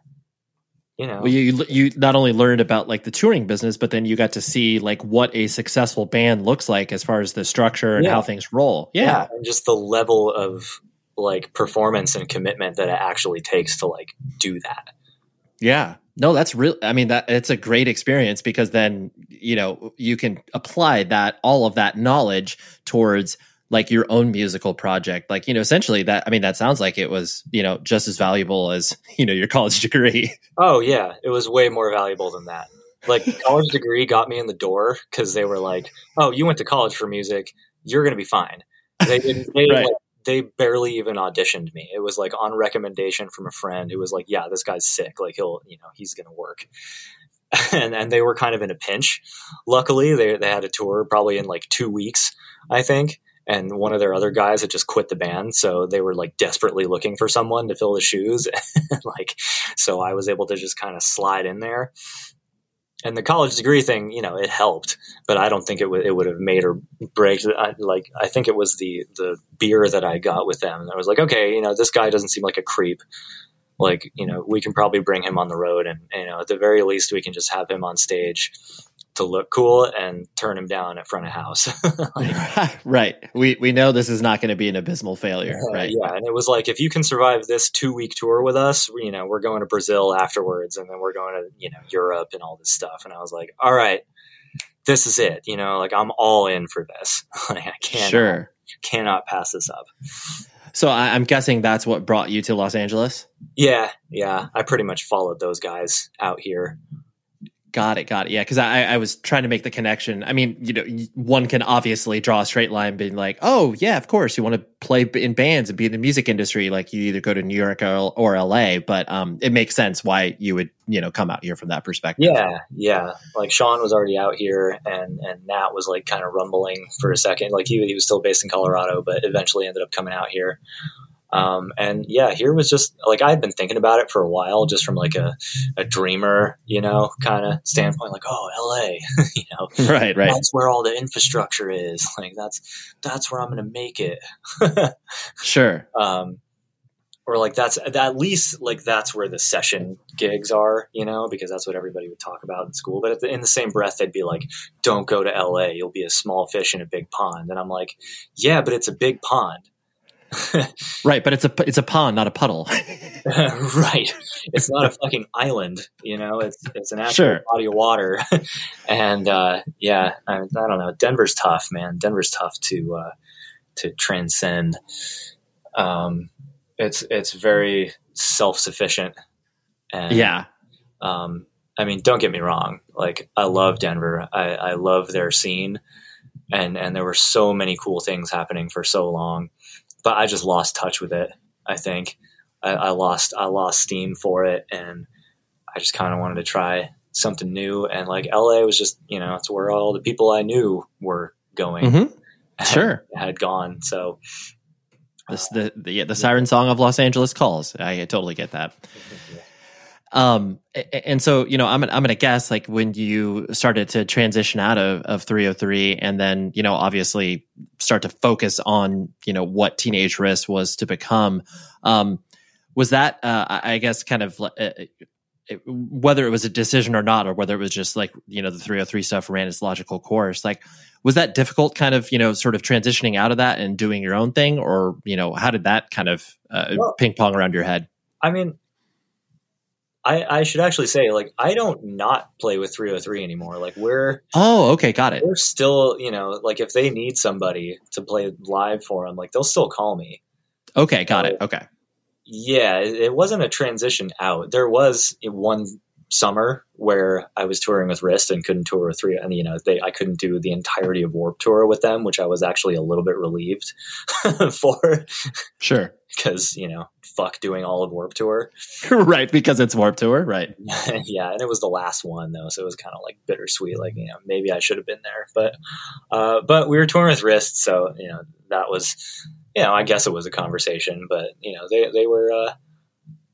you know Well, you you not only learned about like the touring business, but then you got to see like what a successful band looks like as far as the structure and Yeah. how things roll. Yeah. and just the level of like performance and commitment that it actually takes to like do that Yeah. No, that's real. I mean, that it's a great experience because then, you know, you can apply that, all of that knowledge towards like your own musical project. Like, you know, essentially that, I mean, that sounds like it was, you know, just as valuable as, you know, your college degree. oh yeah it was way more valuable than that like college degree got me in the door because they were like, "Oh, you went to college for music, you're gonna be fine." They didn't. They, Right. like, they barely even auditioned me. It was like on recommendation from a friend who was like, "Yeah, this guy's sick. Like he'll, you know, he's gonna work." And and they were kind of in a pinch. Luckily, they they had a tour probably in like two weeks, I think. And one of their other guys had just quit the band, so they were like desperately looking for someone to fill the shoes. like, so I was able to just kind of slide in there and the college degree thing, you know, it helped, but I don't think it would it would have made or break. I, like I think it was the the beer that I got with them. I was like, okay, you know, this guy doesn't seem like a creep. Like, you know, we can probably bring him on the road, and you know, at the very least, we can just have him on stage to look cool and turn him down at front of house. Like, right. We we know this is not going to be an abysmal failure, Uh, right? Yeah, and it was like if you can survive this two week tour with us, you know, we're going to Brazil afterwards, and then we're going to you know Europe and all this stuff. And I was like, all right, this is it. You know, like I'm all in for this. like I can't Sure. cannot pass this up. So I, I'm guessing that's what brought you to Los Angeles. Yeah, yeah, I pretty much followed those guys out here. Got it. Got it. Yeah, because I, I was trying to make the connection. I mean, you know, one can obviously draw a straight line, being like, "Oh, yeah, of course, you want to play in bands and be in the music industry. Like, you either go to New York or, or L.A." But um, it makes sense why you would, you know, come out here from that perspective. Yeah, yeah. Like Sean was already out here, and and Nat was like kind of rumbling for a second. Like he he was still based in Colorado, but eventually ended up coming out here. Um, and yeah, here was just like I had been thinking about it for a while, just from like a, a dreamer, you know, kind of standpoint. Like, oh, L.A., you know, Right. Right. that's where all the infrastructure is. Like that's that's where I'm going to make it. Sure. um, or like that's at least like that's where the session gigs are, you know, because that's what everybody would talk about in school. But at the, in the same breath, they'd be like, "Don't go to L.A. You'll be a small fish in a big pond." And I'm like, "Yeah, but it's a big pond." Right. But it's a it's a pond, not a puddle. right. It's not a fucking island, you know. It's it's an actual Sure. body of water, and uh, yeah, I, I don't know. Denver's tough, man. Denver's tough to uh, to transcend. Um, it's it's very self sufficient, and yeah. um, I mean, don't get me wrong. Like, I love Denver. I, I love their scene, and and there were so many cool things happening for so long, but I just lost touch with it. I think I, I lost I lost steam for it, and I just kind of wanted to try something new. And like LA was just you know it's where all the people I knew were going. Mhm. Sure. had gone. So This the the, yeah, the siren song of Los Angeles calls. I totally get that. Um, and so you know, I'm I'm gonna guess like when you started to transition out of of 3OH!3, and then you know, obviously start to focus on you know what Teenage Wrist was to become. Um, was that uh, I I guess kind of uh, uh, whether it was a decision or not, or whether it was just like you know the 3OH!3 stuff ran its logical course, like. Was that difficult, kind of, you know, sort of transitioning out of that and doing your own thing, or you know, how did that kind of uh, Well- ping pong around your head? I mean, I, I should actually say, like, I don't not play with 3OH!3 anymore. Like, we're Oh, okay, got it. we're still, you know, like if they need somebody to play live for them, like they'll still call me. Okay, got it. Okay, Yeah, it, it wasn't a transition out. There was one summer where I was touring with Wrist and couldn't tour with three, and you know, they I couldn't do the entirety of Warp Tour with them, which I was actually a little bit relieved for sure. because you know, fuck doing all of Warp Tour. right, because it's Warp Tour, right? yeah, and it was the last one though, so it was kind of like bittersweet. Like you know, maybe I should have been there, but uh, but we were touring with Wrist, so you know that was you know I guess it was a conversation, but you know they they were uh,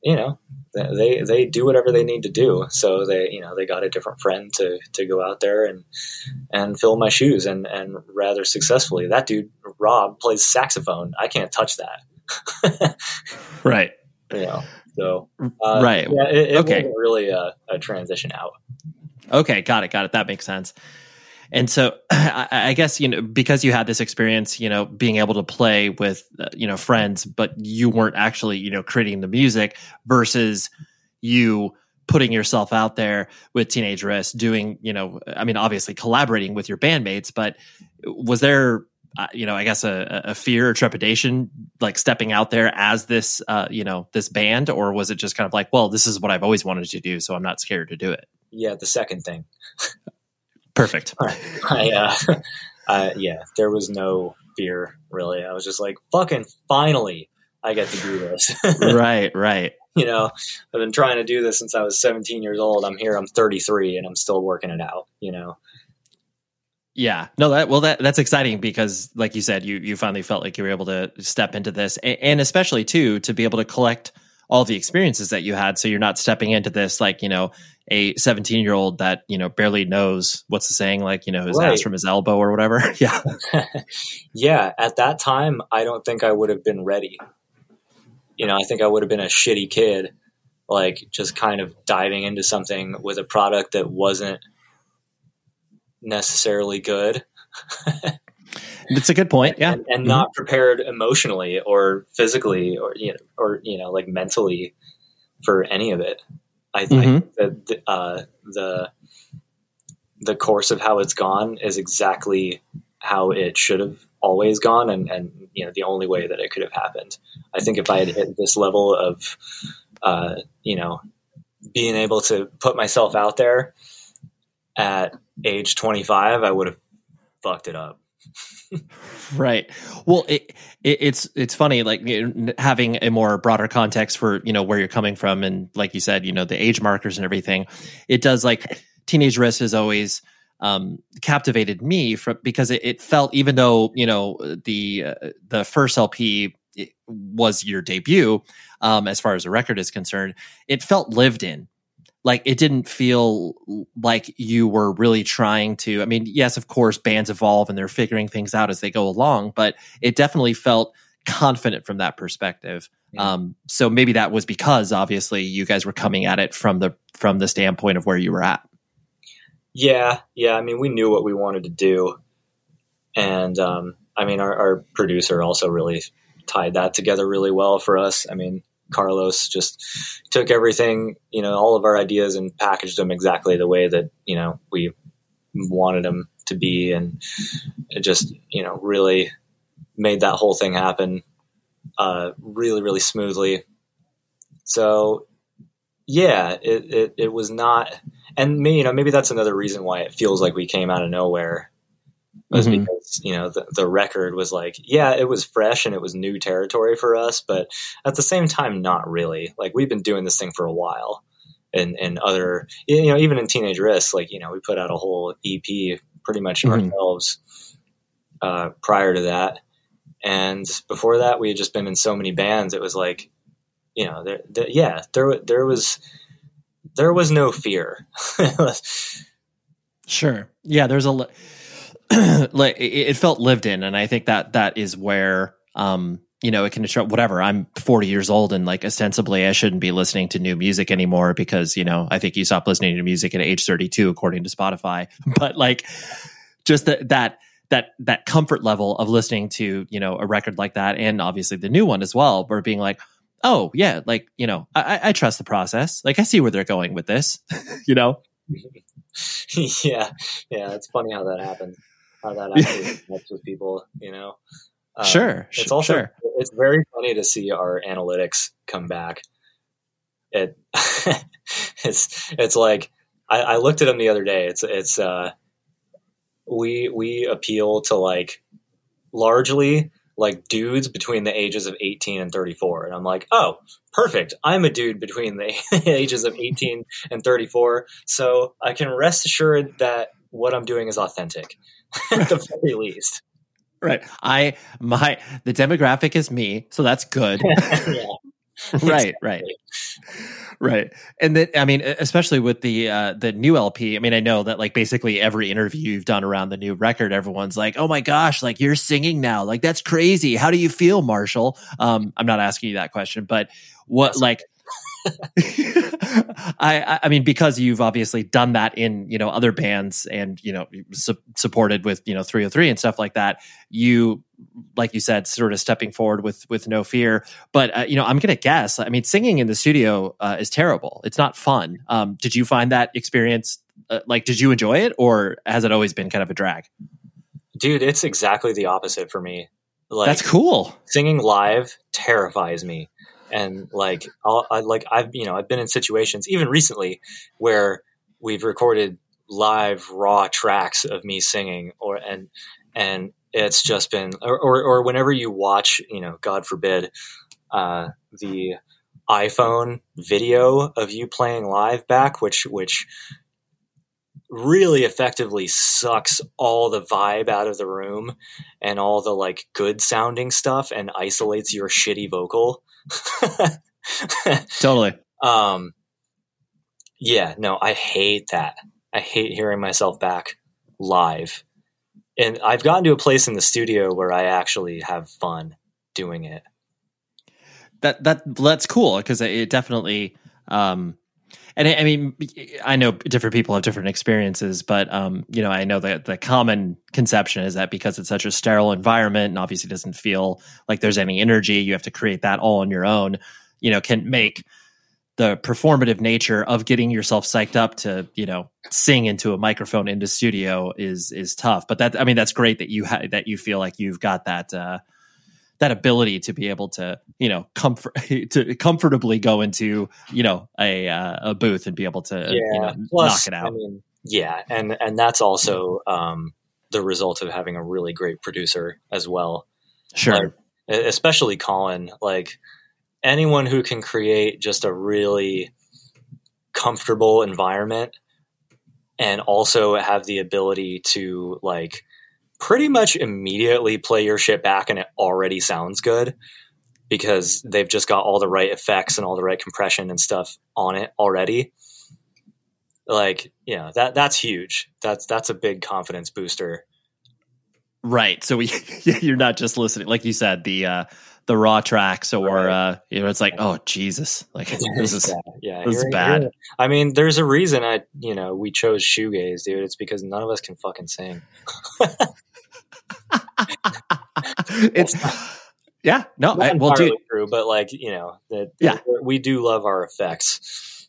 you know they they do whatever they need to do, so they you know they got a different friend to to go out there and and fill my shoes and and rather successfully. That dude Rob plays saxophone. I can't touch that. Right, you know, so uh, right. yeah, it, it Okay. really a, a transition out. Okay, got it, got it. That makes sense. And so, I, I guess you know because you had this experience, you know, being able to play with uh, you know friends, but you weren't actually you know creating the music versus you putting yourself out there with Teenage Wrist, doing you know, I mean, obviously collaborating with your bandmates, but was there uh, you know, I guess a, a fear or trepidation, like stepping out there as this, uh, you know, this band, or was it just kind of like, well, this is what I've always wanted to do, so I'm not scared to do it? Yeah, the second thing. Perfect. I, uh, uh, yeah, there was no fear really. I was just like, fucking finally, I get to do this. right, right. You know, I've been trying to do this since I was 17 years old. I'm here, I'm 33, and I'm still working it out. You know. Yeah, no, that well, that that's exciting because, like you said, you you finally felt like you were able to step into this, and, and especially too to be able to collect all the experiences that you had, so you're not stepping into this like you know a 17 year old that you know barely knows what's the saying like you know his right. ass from his elbow or whatever. Yeah. Yeah at that time i don't think i would have been ready. You know i think i would have been a shitty kid like just kind of diving into something with a product that wasn't necessarily good. It's a good point yeah. And, and mm-hmm. not prepared emotionally or physically or you know or you know like mentally for any of it I, mm-hmm. think that uh, the the course of how it's gone is exactly how it should have always gone, and and you know the only way that it could have happened. I think if I had hit this level of uh, you know being able to put myself out there at age 25, I would have fucked it up. right. Well, it, it, it's it's funny like having a more broader context for you know where you're coming from and like you said, you know the age markers and everything. It does like Teenage Wrist has always um, captivated me from because it, it, felt even though you know the uh, the first LP was your debut um, as far as the record is concerned, it felt lived in like it didn't feel like you were really trying to i mean yes of course bands evolve and they're figuring things out as they go along but it definitely felt confident from that perspective. Yeah. um, so maybe that was because obviously you guys were coming at it from the from the standpoint of where you were at. Yeah yeah i mean we knew what we wanted to do. And um, i mean our, our producer also really tied that together really well for us. I mean Carlos just took everything, you know, all of our ideas and packaged them exactly the way that, you know, we wanted them to be. And it just, you know, really made that whole thing happen uh, really, really smoothly. So, yeah, it, it, it was not, and me, you know, maybe that's another reason why it feels like we came out of nowhere was mm-hmm. because you know the, the record was like yeah it was fresh and it was new territory for us but at the same time not really like we've been doing this thing for a while and and other you know even in Teenage Wrist like you know we put out a whole ep pretty much mm-hmm. ourselves uh, prior to that and before that we had just been in so many bands it was like you know there, there yeah there there was there was no fear sure yeah there's a like it, felt lived in, and I think that that is where um you know it can show whatever. I'm 40 years old, and like ostensibly I shouldn't be listening to new music anymore because you know I think you stopped listening to music at age 32 according to Spotify. But like just that that that that comfort level of listening to you know a record like that, and obviously the new one as well, where being like oh yeah like you know I, I trust the process like i see where they're going with this you know yeah yeah it's funny how that happened how that actually helps with people, you know. Um, sure. It's also sure. it's very funny to see our analytics come back. It it's it's like I, I looked at them the other day. It's it's uh we we appeal to like largely like dudes between the ages of 18 and 34 and i'm like oh perfect i'm a dude between the ages of 18 and 34 so i can rest assured that what i'm doing is authentic at the very least. Right. I my the demographic is me, so that's good. yeah. right, right. Right. And then I mean, especially with the uh the new LP, I mean, I know that like basically every interview you've done around the new record, everyone's like, Oh my gosh, like you're singing now. Like that's crazy. How do you feel, Marshall? Um, I'm not asking you that question, but what that's like I, I mean, because you've obviously done that in you know other bands and you know su- supported with you know 3OH!3 and stuff like that. You, like you said, sort of stepping forward with with no fear. But uh, you know, I'm gonna guess. I mean, singing in the studio uh, is terrible. It's not fun. Um, did you find that experience? Uh, like, did you enjoy it, or has it always been kind of a drag? dude, it's exactly the opposite for me. Like That's cool. singing live terrifies me and like I'll, I like I've you know I've been in situations even recently where we've recorded live raw tracks of me singing or and and it's just been or or, or whenever you watch you know God forbid uh, the iPhone video of you playing live back which which really effectively sucks all the vibe out of the room and all the like good sounding stuff and isolates your shitty vocal. Totally. um yeah, no, I hate that. I hate hearing myself back live. And I've gotten to a place in the studio where I actually have fun doing it. That that that's cool because it definitely um and I, mean I know different people have different experiences but um you know I know that the common conception is that because it's such a sterile environment and obviously doesn't feel like there's any energy you have to create that all on your own you know can make the performative nature of getting yourself psyched up to you know sing into a microphone into studio is is tough. But that i mean that's great that you ha- that you feel like you've got that uh that ability to be able to you know comfort to comfortably go into you know a uh, a booth and be able to you know, Plus, knock it out I mean, yeah, and and that's also um, the result of having a really great producer as well. sure like, especially Colin. Like anyone who can create just a really comfortable environment and also have the ability to like pretty much immediately play your shit back and it already sounds good because they've just got all the right effects and all the right compression and stuff on it already like you know that that's huge that's that's a big confidence booster right so we you're not just listening like you said the uh the raw tracks or Right. uh you know it's like oh jesus like this is yeah, yeah this is bad. I mean, there's a reason I, you know, we chose shoegaze, dude. It's because none of us can fucking sing. it's yeah no I, well dude true, but like you know, that Yeah. we do love our effects.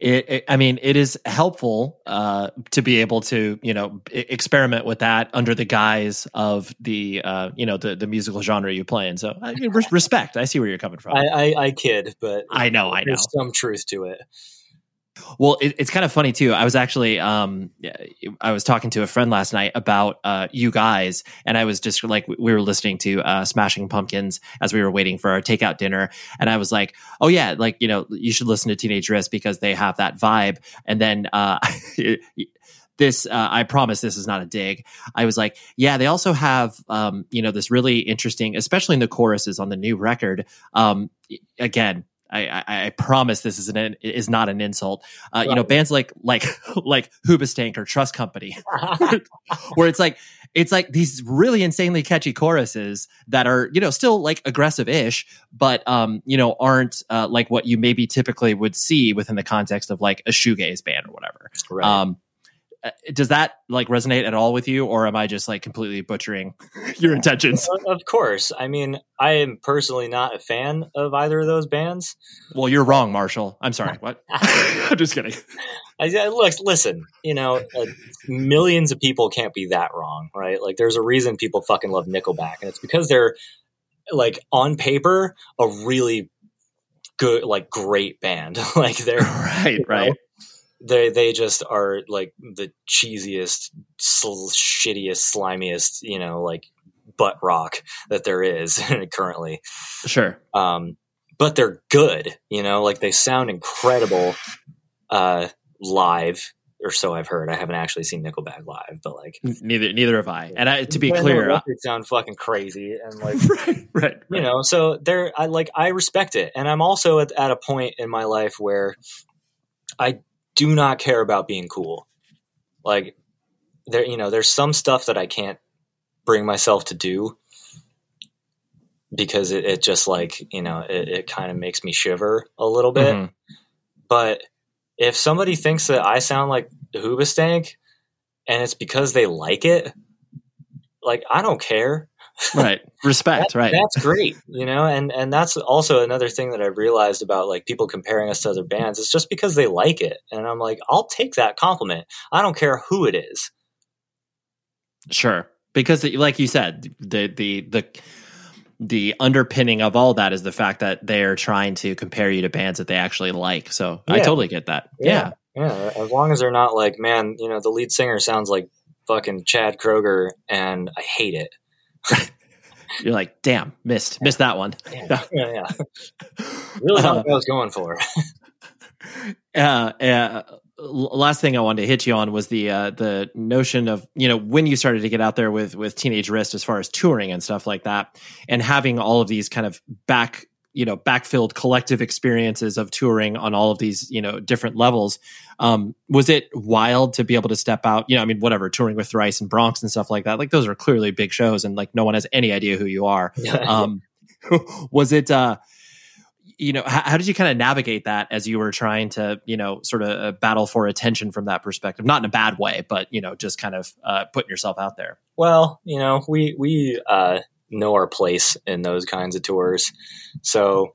it, it, I mean, it is helpful uh, to be able to, you know, experiment with that under the guise of the, uh, you know, the the musical genre you play in. So, I mean, res- respect. I see where you're coming from. I, I, I kid, but I know, I know. there's some truth to it. Well, it, it's kind of funny too. I was actually, um, I was talking to a friend last night about uh, you guys, and I was just like, we were listening to uh, Smashing Pumpkins as we were waiting for our takeout dinner, and I was like, oh yeah, like you know, you should listen to Teenage Wrist because they have that vibe. And then uh, this, uh, I promise, this is not a dig. I was like, yeah, they also have, um, you know, this really interesting, especially in the choruses on the new record. Um, again. I, I, I promise this is an is not an insult. Uh, You know, bands like like like Hoobastank or Trust Company, where it's like it's like these really insanely catchy choruses that are you know still like aggressive ish, but um you know aren't uh, like what you maybe typically would see within the context of like a shoegaze band or whatever. right. Um, does that like resonate at all with you, or am I just like completely butchering your intentions? Of- course. I mean, I am personally not a fan of either of those bands. Well, you're wrong, Marshall. I'm sorry. What? I'm just kidding. I, I look, listen, you know, uh, millions of people can't be that wrong, right? Like, there's a reason people fucking love Nickelback, and it's because they're like on paper a really good, like, great band. like, they're right, right. know, they they just are like the cheesiest, sl- shittiest, slimiest, you know, like butt rock that there is currently. Sure. Um, but they're good, you know, like they sound incredible uh, live, or so I've heard. I haven't actually seen Nickelback live, but like, Neither neither have I. And I, to be clear, the records sound fucking crazy, and like right, right, you know so there i like i respect it and i'm also at, at a point in my life where i do not care about being cool. Like there you know there's some stuff that i can't bring myself to do because it, it just like you know it, it kind of makes me shiver a little bit. Mhm. but if somebody thinks that i sound like hoobastank and it's because they like it like i don't care right. Respect, that- right. That's great, you know, and and that's also another thing that I've realized about like people comparing us to other bands. It's just because they like it, and I'm like, I'll take that compliment. I don't care who it is. Sure. because like you said the the the the underpinning of all that is the fact that they're trying to compare you to bands that they actually like so i totally get that yeah, Yeah, as long as they're not like, man, you know, the lead singer sounds like fucking Chad Kroeger, and I hate it. You're like damn missed missed that one Yeah, yeah, yeah. really not what I was going for. uh, uh, last thing I wanted to hit you on was the uh, the notion of you know when you started to get out there with with Teenage Wrist as far as touring and stuff like that, and having all of these kind of back you know backfilled collective experiences of touring on all of these you know different levels. Um, was it wild to be able to step out? You know, I mean, whatever touring with Thrice and Bronx and stuff like that. Like those are clearly big shows, and like no one has any idea who you are. Um, was it? uh you know how, how did you kind of navigate that as you were trying to you know sort of uh, battle for attention from that perspective not in a bad way but you know just kind of uh, putting yourself out there Well, you know, we we uh, know our place in those kinds of tours, so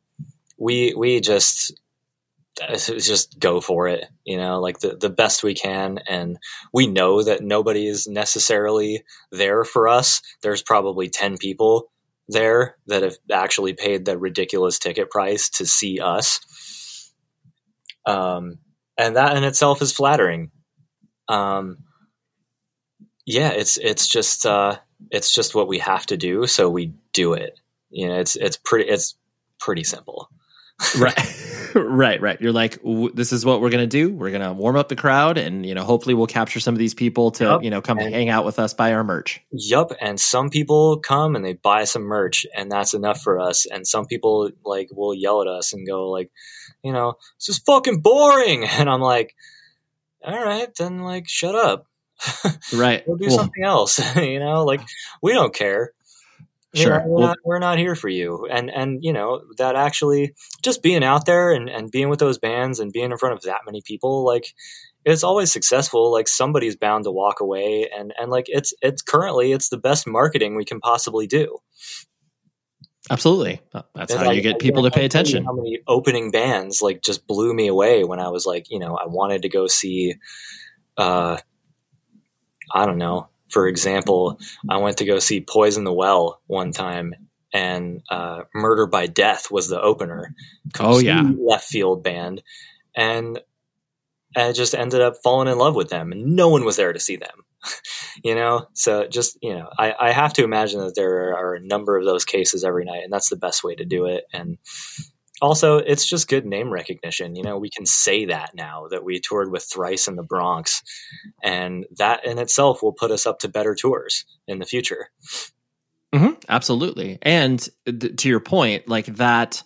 we we just just go for it. You know, like the the best we can, and we know that nobody is necessarily there for us. There's probably ten people there that have actually paid the ridiculous ticket price to see us, um, and that in itself is flattering. Um, yeah, it's it's just uh, it's just what we have to do, so we do it. You know, it's it's pretty it's pretty simple. right right right you're like w- this is what we're gonna do we're gonna warm up the crowd and you know hopefully we'll capture some of these people to Yep. you know come And- hang out with us buy our merch Yup, and some people come and they buy some merch, and that's enough for us. And some people like will yell at us and go like, you know, this is fucking boring, and I'm like, all right, then like shut up, right go do Well, something else. you know, like we don't care. You Sure. know, we're, Well- not, we're not here for you. And and you know that actually just being out there and, and being with those bands and being in front of that many people, like it's always successful. Like somebody's bound to walk away, and and like it's it's currently it's the best marketing we can possibly do. absolutely that's And how you get people to pay attention How many opening bands like just blew me away when I was like, you know, I wanted to go see. uh I don't know. For example, I went to go see Poison the Well one time, and uh, Murder by Death was the opener. Oh, yeah. Left field band, and I just ended up falling in love with them, and no one was there to see them. you know, so just you know, I, I have to imagine that there are a number of those cases every night, and that's the best way to do it. And also, it's just good name recognition. You know, we can say that now that we toured with Thrice in the Bronx, and that in itself will put us up to better tours in the future. hmm absolutely. And th- to your point, like that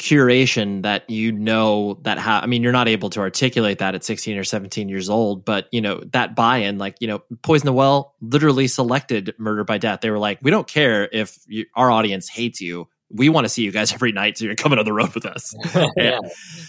curation that you know that how I mean you're not able to articulate that at 16 or 17 years old but you know that buy-in like you know Poison the Well literally selected Murder by Death they were like we don't care if you, our audience hates you we want to see you guys every night so you're coming on the road with us. Yeah,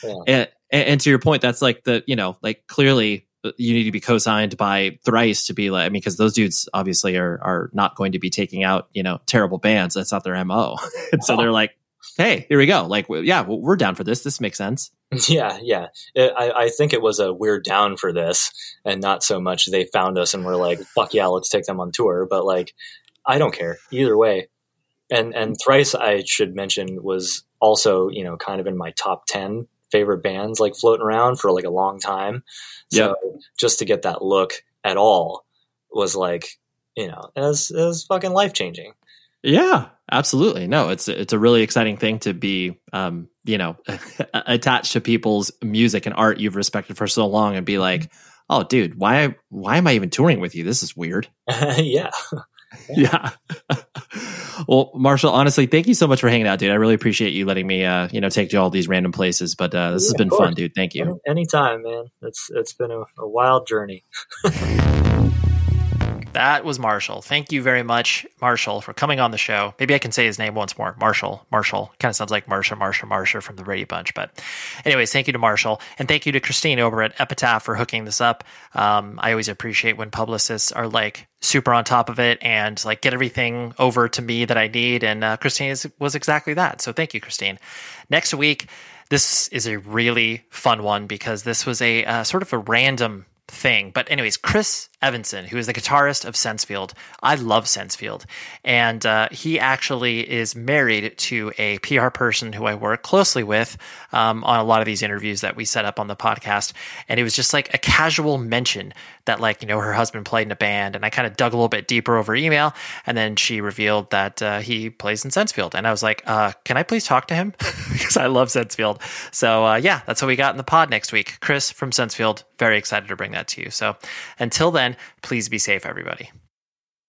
and, and to your point that's like the you know like clearly uh, you need to be co-signed by thrice to be like i mean because those dudes obviously are are not going to be taking out you know terrible bands. That's not their mo and so they're like hey here we go. Like yeah we're down for this. This makes sense. Yeah, yeah. I, I think it was a we're down for this, and not so much they found us and were like, "Fuck yeah, let's take them on tour." But like, I don't care. Either way. And and thrice, I should mention, was also you know kind of in my top ten favorite bands, like floating around for like a long time. So just to get that look at all was like, you know, it was, it was fucking life changing. yeah absolutely no it's it's a really exciting thing to be um you know attached to people's music and art you've respected for so long and be like oh dude why why am i even touring with you this is weird yeah. yeah. Well, Marshall, honestly, thank you so much for hanging out, dude. I really appreciate you letting me, uh, you know, take you all these random places. But uh, this has been fun, dude. Thank you. Anytime, man. It's it's been a, a wild journey. That was Marshall. Thank you very much, Marshall, for coming on the show. Maybe I can say his name once more. Marshall. Marshall. Kind of sounds like Marsha, Marsha, Marsha from the Brady Bunch. But, anyways, thank you to Marshall. And thank you to Christine over at Epitaph for hooking this up. Um, I always appreciate when publicists are like super on top of it and like get everything over to me that I need. And uh, Christine is, was exactly that. So thank you, Christine. Next week, this is a really fun one because this was a uh, sort of a random thing. But anyways, Chris Evenson, who is the guitarist of Sensefield, I love Sensefield, and uh, he actually is married to a PR person who I work closely with um, on a lot of these interviews that we set up on the podcast. And it was just like a casual mention that like you know her husband played in a band, and I kind of dug a little bit deeper over email, and then she revealed that uh, he plays in Sensefield, and I was like, uh, can I please talk to him because I love Sensefield. So uh, yeah, that's what we got in the pod next week. Chris from Sensefield, very excited to bring that to you. So until then, please be safe, everybody.